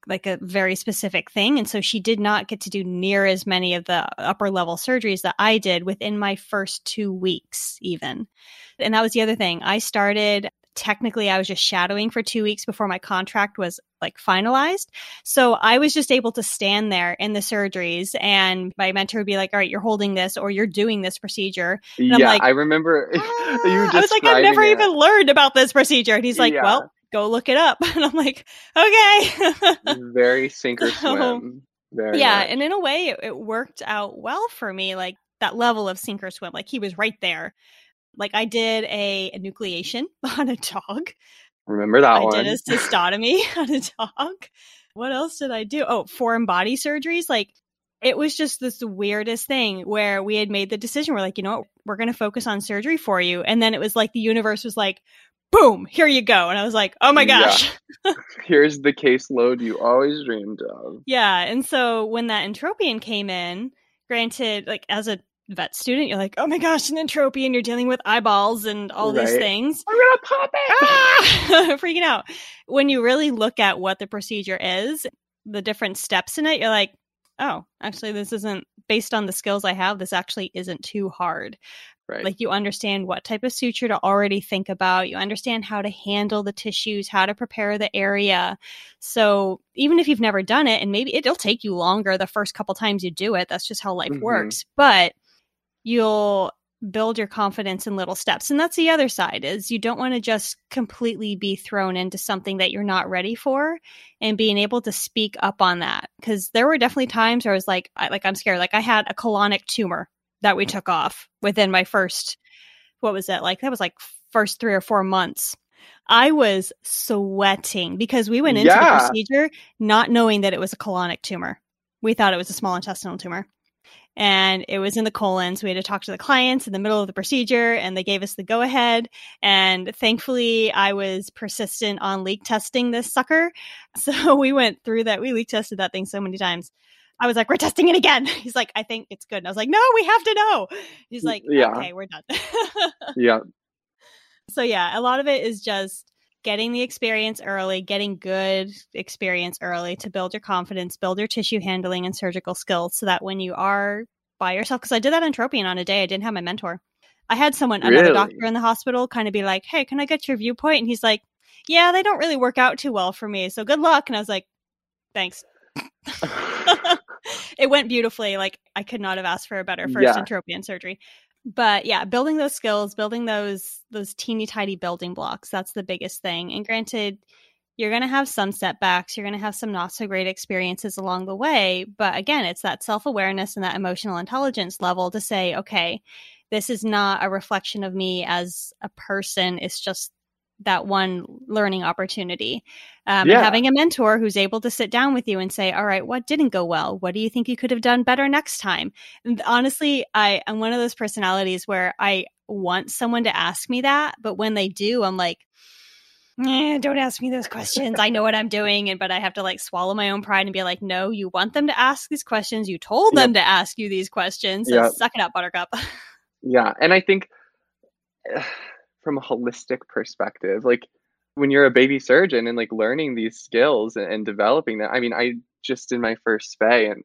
like a very specific thing and so she did not get to do near as many of the upper level surgeries that I did within my first 2 weeks even. And that was the other thing. I started technically I was just shadowing for 2 weeks before my contract was like finalized. So I was just able to stand there in the surgeries and my mentor would be like, "All right, you're holding this or you're doing this procedure." I'm yeah, like, I remember [laughs] you Ah, I was like, I've never it. even learned about this procedure. And he's like, Yeah. well, go look it up. [laughs] And I'm like, okay. [laughs] very sink or swim. Very yeah. much. And in a way, it, it worked out well for me. Like that level of sink or swim, like he was right there. Like I did a, a enucleation [laughs] on a dog. remember that I one. did a cystotomy on a dog. What else did I do? Oh, foreign body surgeries. Like it was just this weirdest thing where we had made the decision. We're like, you know what? We're going to focus on surgery for you. And then it was like the universe was like, boom, here you go. And I was like, oh my Yeah. gosh. [laughs] Here's the caseload you always dreamed of. Yeah. And so when that entropion came in, granted, like as a vet student, you're like, oh my gosh, an entropion, you're dealing with eyeballs and all these things. I'm gonna pop it. ah! [laughs] freaking out. When you really look at what the procedure is, the different steps in it, you're like, oh, actually, this isn't based on the skills I have. This actually isn't too hard. Right. Like you understand what type of suture to already think about. You understand how to handle the tissues, how to prepare the area. So even if you've never done it, and maybe it'll take you longer the first couple times you do it, that's just how life Mhm. works. But you'll build your confidence in little steps. And that's the other side is you don't want to just completely be thrown into something that you're not ready for and being able to speak up on that. Cause there were definitely times where I was like, I, like, I'm scared. Like I had a colonic tumor that we took off within my first, what was that? Like that was like first three or four months. I was sweating because we went into Yeah. the procedure not knowing that it was a colonic tumor. We thought it was a small intestinal tumor. and it was in the colon. So we had to talk to the clients in the middle of the procedure and they gave us the go ahead. And thankfully, I was persistent on leak testing this sucker. [laughs] So we went through that. We leak tested that thing so many times. I was like, we're testing it again. [laughs] He's like, I think it's good. And I was like, no, we have to know. He's like, yeah. okay, we're done. [laughs] yeah. So, yeah, a lot of it is just getting the experience early, getting good experience early to build your confidence, build your tissue handling and surgical skills so that when you are by yourself, because I did that entropion on a day, I didn't have my mentor. I had someone, really? another doctor in the hospital, kind of be like, hey, can I get your viewpoint? And he's like, yeah, they don't really work out too well for me. So good luck. And I was like, thanks. [laughs] it went beautifully. Like I could not have asked for a better first yeah. entropion surgery but yeah building those skills building those those teeny tiny building blocks that's the biggest thing and granted you're going to have some setbacks you're going to have some not so great experiences along the way but again it's that self-awareness and that emotional intelligence level to say okay this is not a reflection of me as a person it's just that one learning opportunity. Um, yeah. having a mentor who's able to sit down with you and say, all right, what didn't go well? What do you think you could have done better next time? And honestly, I, I'm one of those personalities where I want someone to ask me that, but when they do, I'm like, eh, don't ask me those questions. I know what I'm doing. And, but I have to like swallow my own pride and be like, no, you want them to ask these questions. You told yep. them to ask you these questions. So yep. suck it up, buttercup. [laughs] yeah. And I think from a holistic perspective like when you're a baby surgeon and like learning these skills and, and developing that i mean i just did my first spay and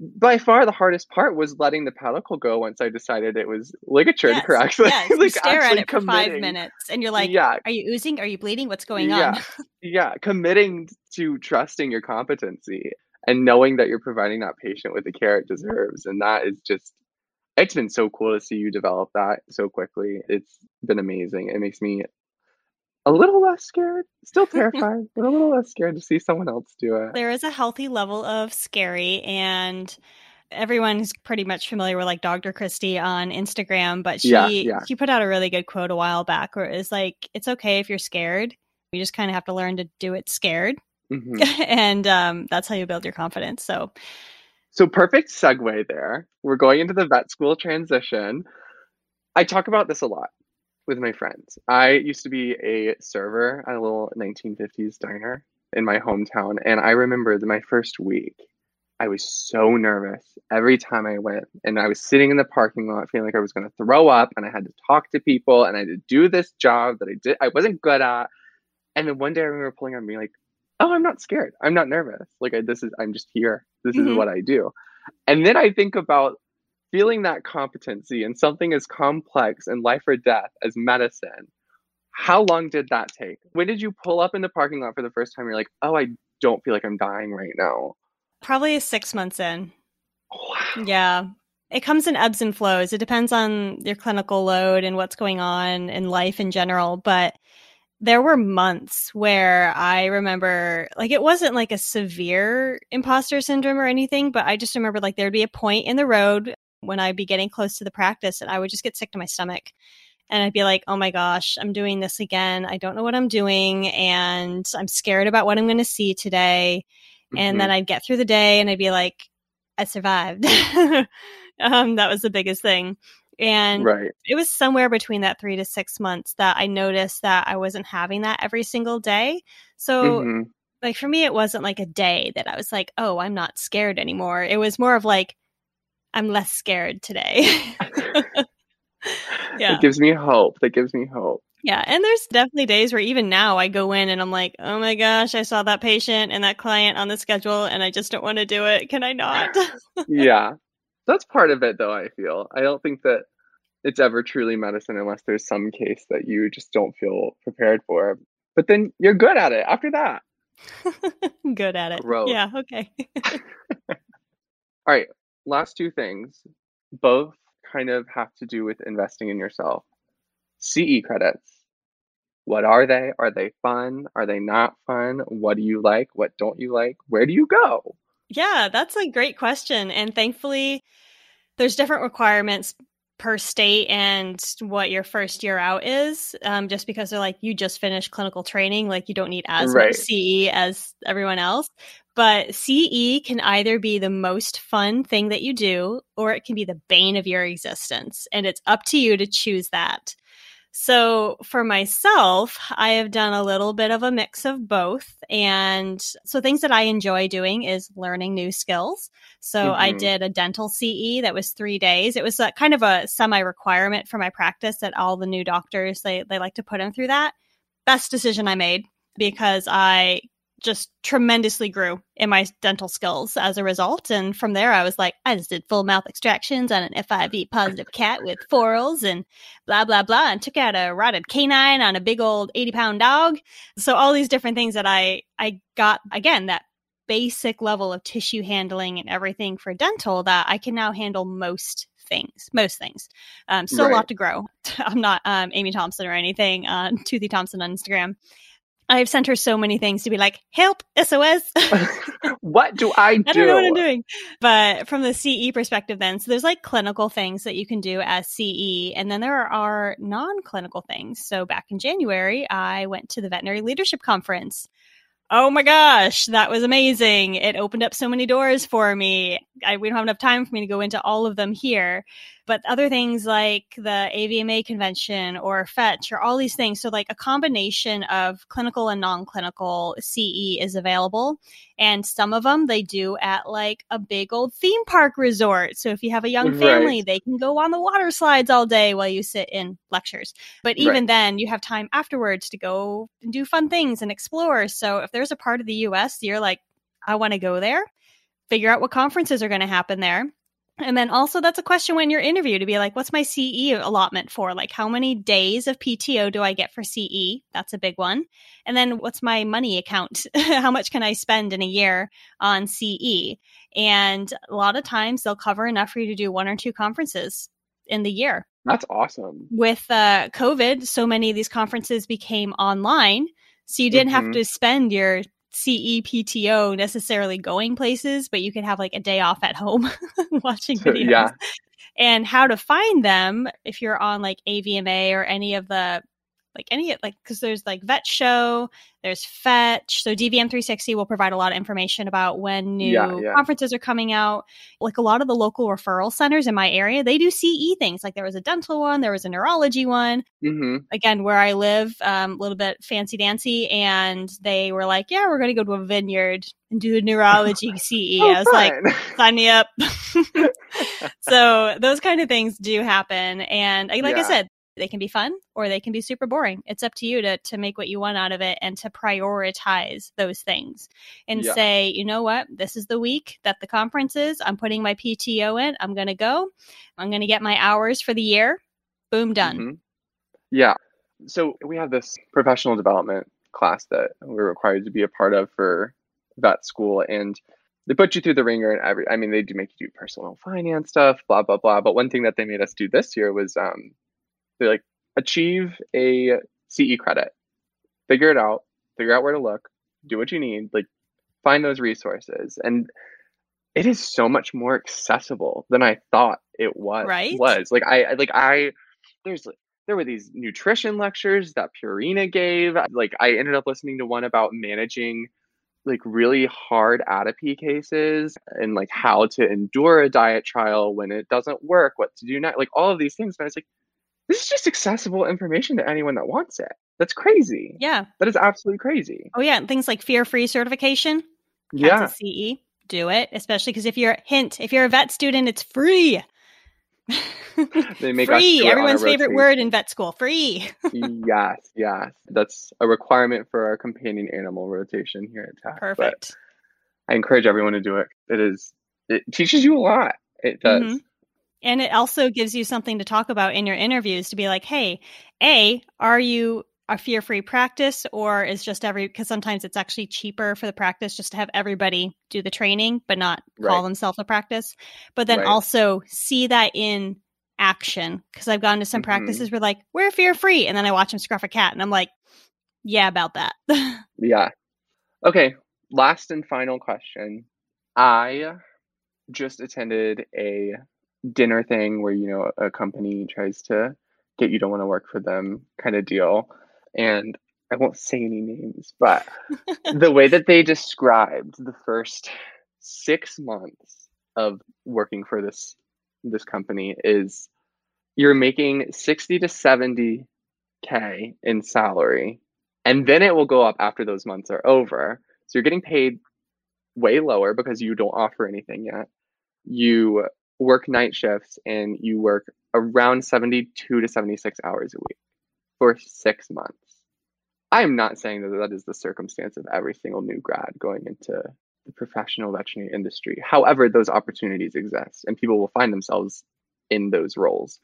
by far the hardest part was letting the pedicle go once I decided it was ligature yes, correct. [laughs] Yes, like, you stare at it for five minutes and you're like, yeah. are you oozing? Are you bleeding? What's going yeah. on? yeah, committing to trusting your competency and knowing that you're providing that patient with the care it deserves. And that is just it's been so cool to see you develop that so quickly. It's been amazing. It makes me a little less scared, still [laughs] terrified, but a little less scared to see someone else do it. There is a healthy level of scary and everyone's pretty much familiar with like Dr. Christie on Instagram, but she yeah, yeah. she put out a really good quote a while back where it's like it's okay if you're scared. You just kind of have to learn to do it scared. Mm-hmm. [laughs] and um, that's how you build your confidence. So so perfect segue there. We're going into the vet school transition. I talk about this a lot with my friends. I used to be a server at a little 1950s diner in my hometown, and I remember my first week. I was so nervous every time I went, and I was sitting in the parking lot feeling like I was going to throw up, and I had to talk to people, and I had to do this job that I did I wasn't good at. And then one day I remember pulling on me like, "Oh, I'm not scared. I'm not nervous. Like I, this is I'm just here. This mm-hmm. is what I do." And then I think about feeling that competency in something as complex and life or death as medicine. How long did that take? When did you pull up in the parking lot for the first time? You're like, oh, I don't feel like I'm dying right now. Probably six months in. Wow. Yeah. It comes in ebbs and flows. It depends on your clinical load and what's going on in life in general. But there were months where I remember, like, it wasn't like a severe imposter syndrome or anything, but I just remember, like, there'd be a point in the road when I'd be getting close to the practice and I would just get sick to my stomach. And I'd be like, oh my gosh, I'm doing this again. I don't know what I'm doing. And I'm scared about what I'm going to see today. Mm-hmm. And then I'd get through the day and I'd be like, I survived. [laughs] um, that was the biggest thing. And right. it was somewhere between that three to six months that I noticed that I wasn't having that every single day. So, mm-hmm. like, for me, it wasn't like a day that I was like, oh, I'm not scared anymore. It was more of like, I'm less scared today. [laughs] yeah. It gives me hope. That gives me hope. Yeah. And there's definitely days where even now I go in and I'm like, oh my gosh, I saw that patient and that client on the schedule and I just don't want to do it. Can I not? yeah. That's part of it, though, I feel. I don't think that it's ever truly medicine unless there's some case that you just don't feel prepared for. But then you're good at it after that. [laughs] good at it. Growth. Yeah, okay. [laughs] All right, last two things. Both kind of have to do with investing in yourself. CE credits. What are they? Are they fun? Are they not fun? What do you like? What don't you like? Where do you go? Yeah, that's a great question. And thankfully, there's different requirements per state and what your first year out is, um, just because they're like, you just finished clinical training, like you don't need as Right. much CE as everyone else. But CE can either be the most fun thing that you do, or it can be the bane of your existence. And it's up to you to choose that. So for myself, I have done a little bit of a mix of both. And so things that I enjoy doing is learning new skills. So I Mhm. did a dental CE that was three days. It was a, kind of a semi requirement for my practice that all the new doctors, they, they like to put them through that. Best decision I made because I just tremendously grew in my dental skills as a result. And from there, I was like, I just did full mouth extractions on an FIV positive cat with FORLs and blah, blah, blah, and took out a rotted canine on a big old 80 pound dog. So all these different things that I, I got, again, that basic level of tissue handling and everything for dental that I can now handle most things, most things. Um, still a lot to grow. [laughs] I'm not um, Amy Thompson or anything on Toothy Thompson on Instagram. I've sent her so many things to be like, help, SOS. [laughs] what do I do? [laughs] I don't know what I'm doing. But from the CE perspective, then, so there's like clinical things that you can do as CE, and then there are non clinical things. So back in January, I went to the Veterinary Leadership Conference. Oh my gosh, that was amazing. It opened up so many doors for me. I, we don't have enough time for me to go into all of them here. But other things like the AVMA convention or Fetch or all these things. So, like a combination of clinical and non clinical CE is available. And some of them they do at like a big old theme park resort. So, if you have a young Right. family, they can go on the water slides all day while you sit in lectures. But even Right. then, you have time afterwards to go and do fun things and explore. So, if there's a part of the US you're like, I want to go there, figure out what conferences are going to happen there. And then also, that's a question when you're interviewed to be like, what's my CE allotment for? Like, how many days of PTO do I get for CE? That's a big one. And then, what's my money account? [laughs] how much can I spend in a year on CE? And a lot of times, they'll cover enough for you to do one or two conferences in the year That's awesome. with uh, COVID, so many of these conferences became online. So you didn't have Mhm. to spend your CE PTO necessarily going places, but you could have like a day off at home [laughs] watching videos. yeah. And how to find them if you're on like AVMA or any of the like any like because there's like vet show there's fetch so dvm 360 will provide a lot of information about when new Yeah, yeah. conferences are coming out. Like a lot of the local referral centers in my area they do ce things like there was a dental one there was a neurology one. Hmm again where i live um, a little bit fancy dancy and they were like yeah we're going to go to a vineyard and do a neurology [laughs] ce Oh, i was like [laughs] sign me up. [laughs] so those kind of things do happen, and like I said, they can be fun or they can be super boring. It's up to you to to make what you want out of it and to prioritize those things and Yeah. say, you know what, this is the week that the conference is. I'm putting my PTO in. I'm going to go. I'm going to get my hours for the year. Boom, done. Mhm. Yeah. So we have this professional development class that we're required to be a part of for vet school, and they put you through the ringer and every. I mean, they do make you do personal finance stuff, blah blah blah. But one thing that they made us do this year was um, they like achieve a CE credit, figure it out, figure out where to look, do what you need, like find those resources, and it is so much more accessible than I thought it was. Right? Was like I I- like I there's there were these nutrition lectures that Purina gave. Like I ended up listening to one about managing like really hard atopy cases and like how to endure a diet trial when it doesn't work, what to do next, like all of these things. And I was like, this is just accessible information to anyone that wants it. That's crazy. Yeah. That is absolutely crazy. Oh, yeah. And things like fear free certification. Yeah. CE. Do it, especially because if you're hint, if you're a vet student, it's free. [laughs] They make free. do it on a Everyone's favorite word in vet school. Free. [laughs] yes, yes. That's a requirement for our companion animal rotation here at Tech. Perfect. I encourage everyone to do it. It is it teaches you a lot. It does. Mhm. And it also gives you something to talk about in your interviews to be like, hey, A, are you a fear free practice or is just every, because sometimes it's actually cheaper for the practice just to have everybody do the training, but not call themselves a practice. But then Right. also see that in action. Because I've gone to some Mhm. practices where like, we're fear free. And then I watch them scruff a cat and I'm like, yeah, about that. [laughs] Yeah. Okay. Last and final question. I just attended a dinner thing where you know a company tries to get you to want to work for them kind of deal. And I won't say any names, but [laughs] the way that they described the first six months of working for this this company is you're making 60 to 70 k in salary and then it will go up after those months are over so you're getting paid way lower because you don't offer anything yet you work night shifts and you work around 72 to 76 hours a week for six months. I am not saying that that is the circumstance of every single new grad going into the professional veterinary industry. However, those opportunities exist and people will find themselves in those roles.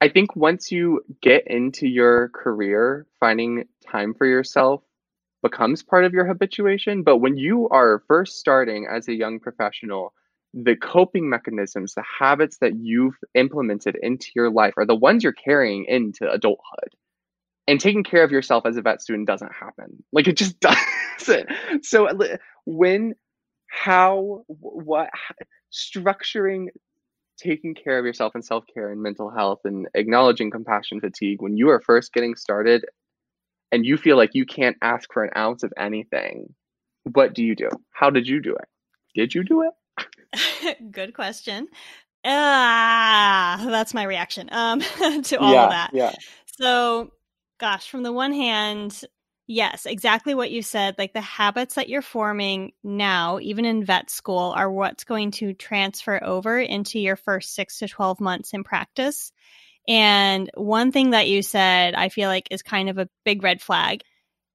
I think once you get into your career, finding time for yourself becomes part of your habituation. But when you are first starting as a young professional, the coping mechanisms, the habits that you've implemented into your life are the ones you're carrying into adulthood. And taking care of yourself as a vet student doesn't happen. Like it just [laughs] doesn't. So when, how, what, structuring taking care of yourself and self care and mental health and acknowledging compassion fatigue when you are first getting started and you feel like you can't ask for an ounce of anything, what do you do? How did you do it? Did you do it? [laughs] Good question. Ah, that's my reaction um, [laughs] to all yeah, of that. Yeah. So, gosh, from the one hand, yes, exactly what you said. Like the habits that you're forming now, even in vet school, are what's going to transfer over into your first six to 12 months in practice. And one thing that you said, I feel like is kind of a big red flag.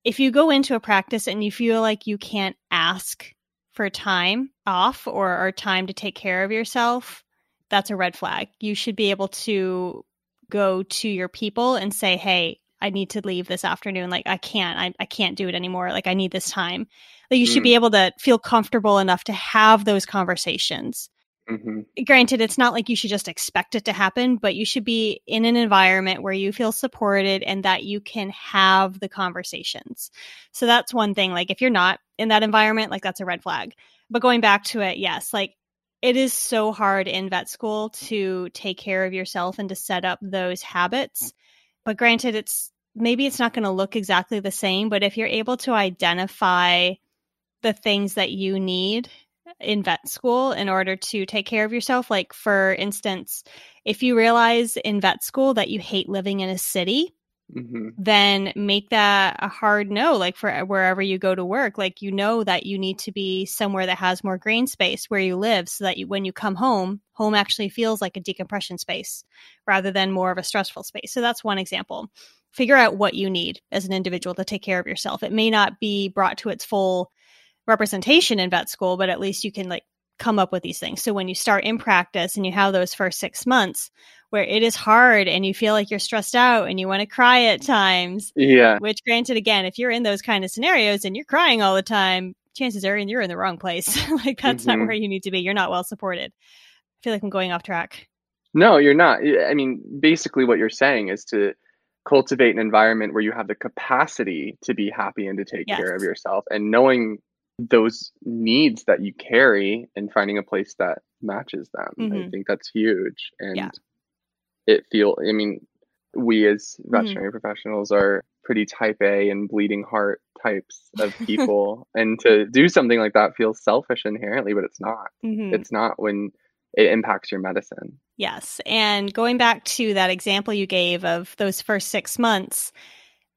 If you go into a practice and you feel like you can't ask for time off or, or time to take care of yourself, that's a red flag. You should be able to go to your people and say, Hey, I need to leave this afternoon. Like I can't, I, I can't do it anymore. Like I need this time. Like you mm. should be able to feel comfortable enough to have those conversations. Mm-hmm. Granted, it's not like you should just expect it to happen, but you should be in an environment where you feel supported and that you can have the conversations. So that's one thing. Like if you're not in that environment, like that's a red flag. But going back to it, yes, like it is so hard in vet school to take care of yourself and to set up those habits. But granted, it's maybe it's not going to look exactly the same, but if you're able to identify the things that you need in vet school in order to take care of yourself. Like, for instance, if you realize in vet school that you hate living in a city, mm-hmm. then make that a hard no, like for wherever you go to work. Like, you know that you need to be somewhere that has more green space where you live so that you, when you come home, home actually feels like a decompression space rather than more of a stressful space. So, that's one example. Figure out what you need as an individual to take care of yourself. It may not be brought to its full representation in vet school, but at least you can like come up with these things. So when you start in practice and you have those first six months where it is hard and you feel like you're stressed out and you want to cry at times. Yeah. Which granted again, if you're in those kind of scenarios and you're crying all the time, chances are you're in the wrong place. [laughs] like that's mm-hmm. not where you need to be. You're not well supported. I feel like I'm going off track. No, you're not. I mean, basically what you're saying is to cultivate an environment where you have the capacity to be happy and to take yes. care of yourself and knowing those needs that you carry and finding a place that matches them. Mm-hmm. I think that's huge. And yeah. it feel I mean, we as mm-hmm. veterinary mm-hmm. professionals are pretty type A and bleeding heart types of [laughs] people. and to do something like that feels selfish inherently, but it's not. Mm-hmm. It's not when it impacts your medicine. Yes. And going back to that example you gave of those first six months,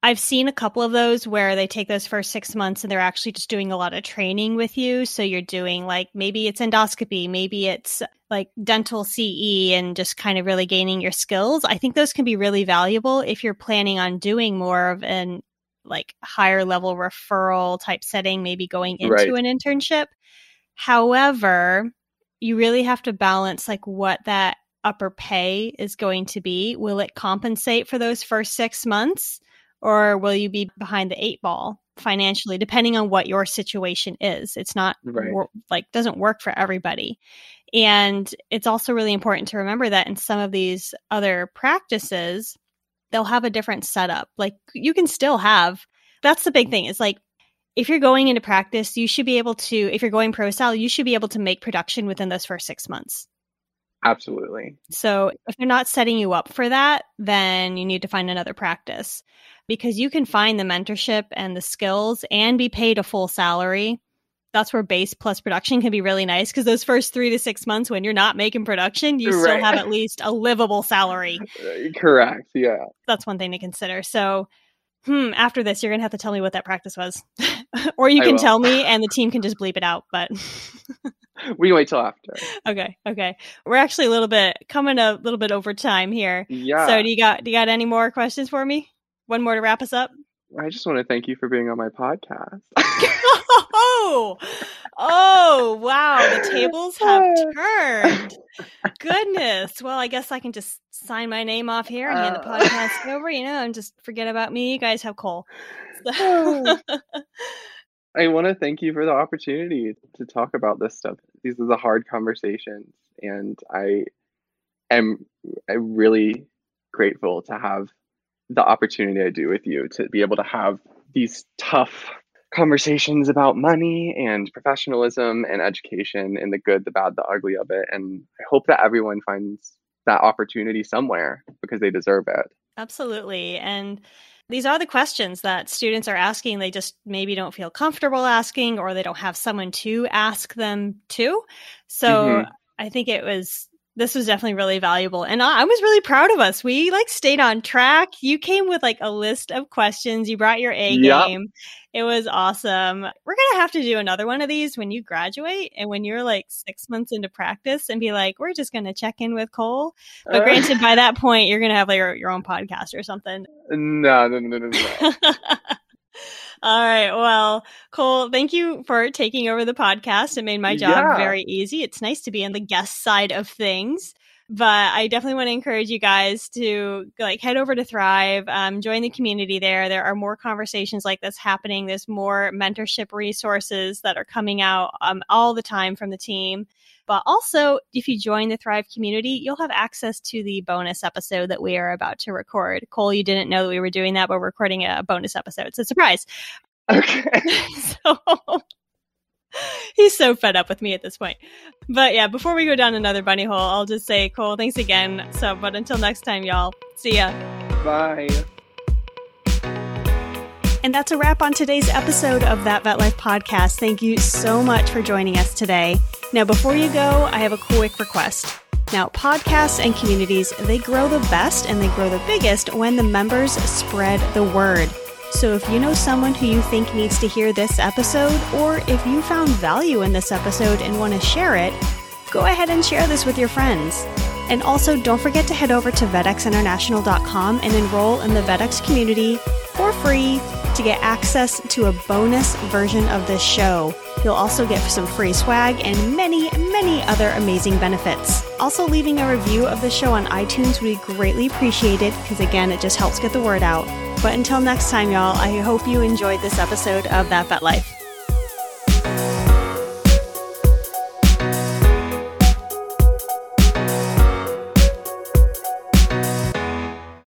I've seen a couple of those where they take those first six months and they're actually just doing a lot of training with you. So you're doing like maybe it's endoscopy, maybe it's like dental CE and just kind of really gaining your skills. I think those can be really valuable if you're planning on doing more of an like higher level referral type setting, maybe going into right. an internship. However, you really have to balance like what that upper pay is going to be. Will it compensate for those first six months? Or will you be behind the eight ball financially depending on what your situation is? It's not right. wor- like doesn't work for everybody. And it's also really important to remember that in some of these other practices they'll have a different setup. Like you can still have that's the big thing is like if you're going into practice you should be able to if you're going pro style you should be able to make production within those first six months Absolutely. So if they're not setting you up for that, then you need to find another practice because you can find the mentorship and the skills and be paid a full salary. That's where base plus production can be really nice because those first three to six months when you're not making production, you still have at least a livable salary. [laughs] Correct. Yeah. That's one thing to consider. So, hmm, after this, you're going to have to tell me what that practice was. [laughs] or you I can will. tell me [laughs] and the team can just bleep it out. But [laughs] We wait till after. okay, okay. We're actually a little bit coming a little bit over time here. Yeah. So do you got do you got any more questions for me? One more to wrap us up. I just want to thank you for being on my podcast. [laughs] Oh, oh, wow! The tables have [laughs] turned. Goodness. Well, I guess I can just sign my name off here and hand the Uh. [laughs] podcast over, you know, and just forget about me. You guys have Cole. So- I want to thank you for the opportunity to talk about this stuff. These are the hard conversations, and I am I'm really grateful to have the opportunity I do with you to be able to have these tough conversations about money and professionalism and education and the good, the bad, the ugly of it. And I hope that everyone finds that opportunity somewhere because they deserve it. Absolutely. And these are the questions that students are asking. They just maybe don't feel comfortable asking or they don't have someone to ask them to. So Mhm. I think it was this was definitely really valuable. And I, I was really proud of us. We like stayed on track. You came with like a list of questions. You brought your A Yep. game. It was awesome. We're gonna have to do another one of these when you graduate and when you're like six months into practice and be like, we're just gonna check in with Cole. But uh. granted, by that point, you're gonna have like your, your own podcast or something. no, no, no, no, no. [laughs] All right. Well, Cole, thank you for taking over the podcast. It made my job Yeah. very easy. It's nice to be on the guest side of things. But I definitely want to encourage you guys to like head over to Thrive, um, join the community there. There are more conversations like this happening. There's more mentorship resources that are coming out um, all the time from the team. But also, if you join the Thrive community, you'll have access to the bonus episode that we are about to record. Cole, you didn't know that we were doing that, but we're recording a bonus episode. It's a surprise. Okay. [laughs] [laughs] so he's so fed up with me at this point. But yeah, before we go down another bunny hole, I'll just say, Cole, thanks again. So, but until next time, y'all, see ya. Bye. And that's a wrap on today's episode of That Vet Life podcast. Thank you so much for joining us today. Now, before you go, I have a quick request. Now, podcasts and communities, they grow the best and they grow the biggest when the members spread the word. So if you know someone who you think needs to hear this episode, or if you found value in this episode and want to share it, go ahead and share this with your friends. And also, don't forget to head over to vetxinternational.com and enroll in the VETX community for free to get access to a bonus version of this show. You'll also get some free swag and many, many other amazing benefits. Also, leaving a review of the show on iTunes would be greatly appreciated because, again, it just helps get the word out. But until next time, y'all, I hope you enjoyed this episode of That Vet Life.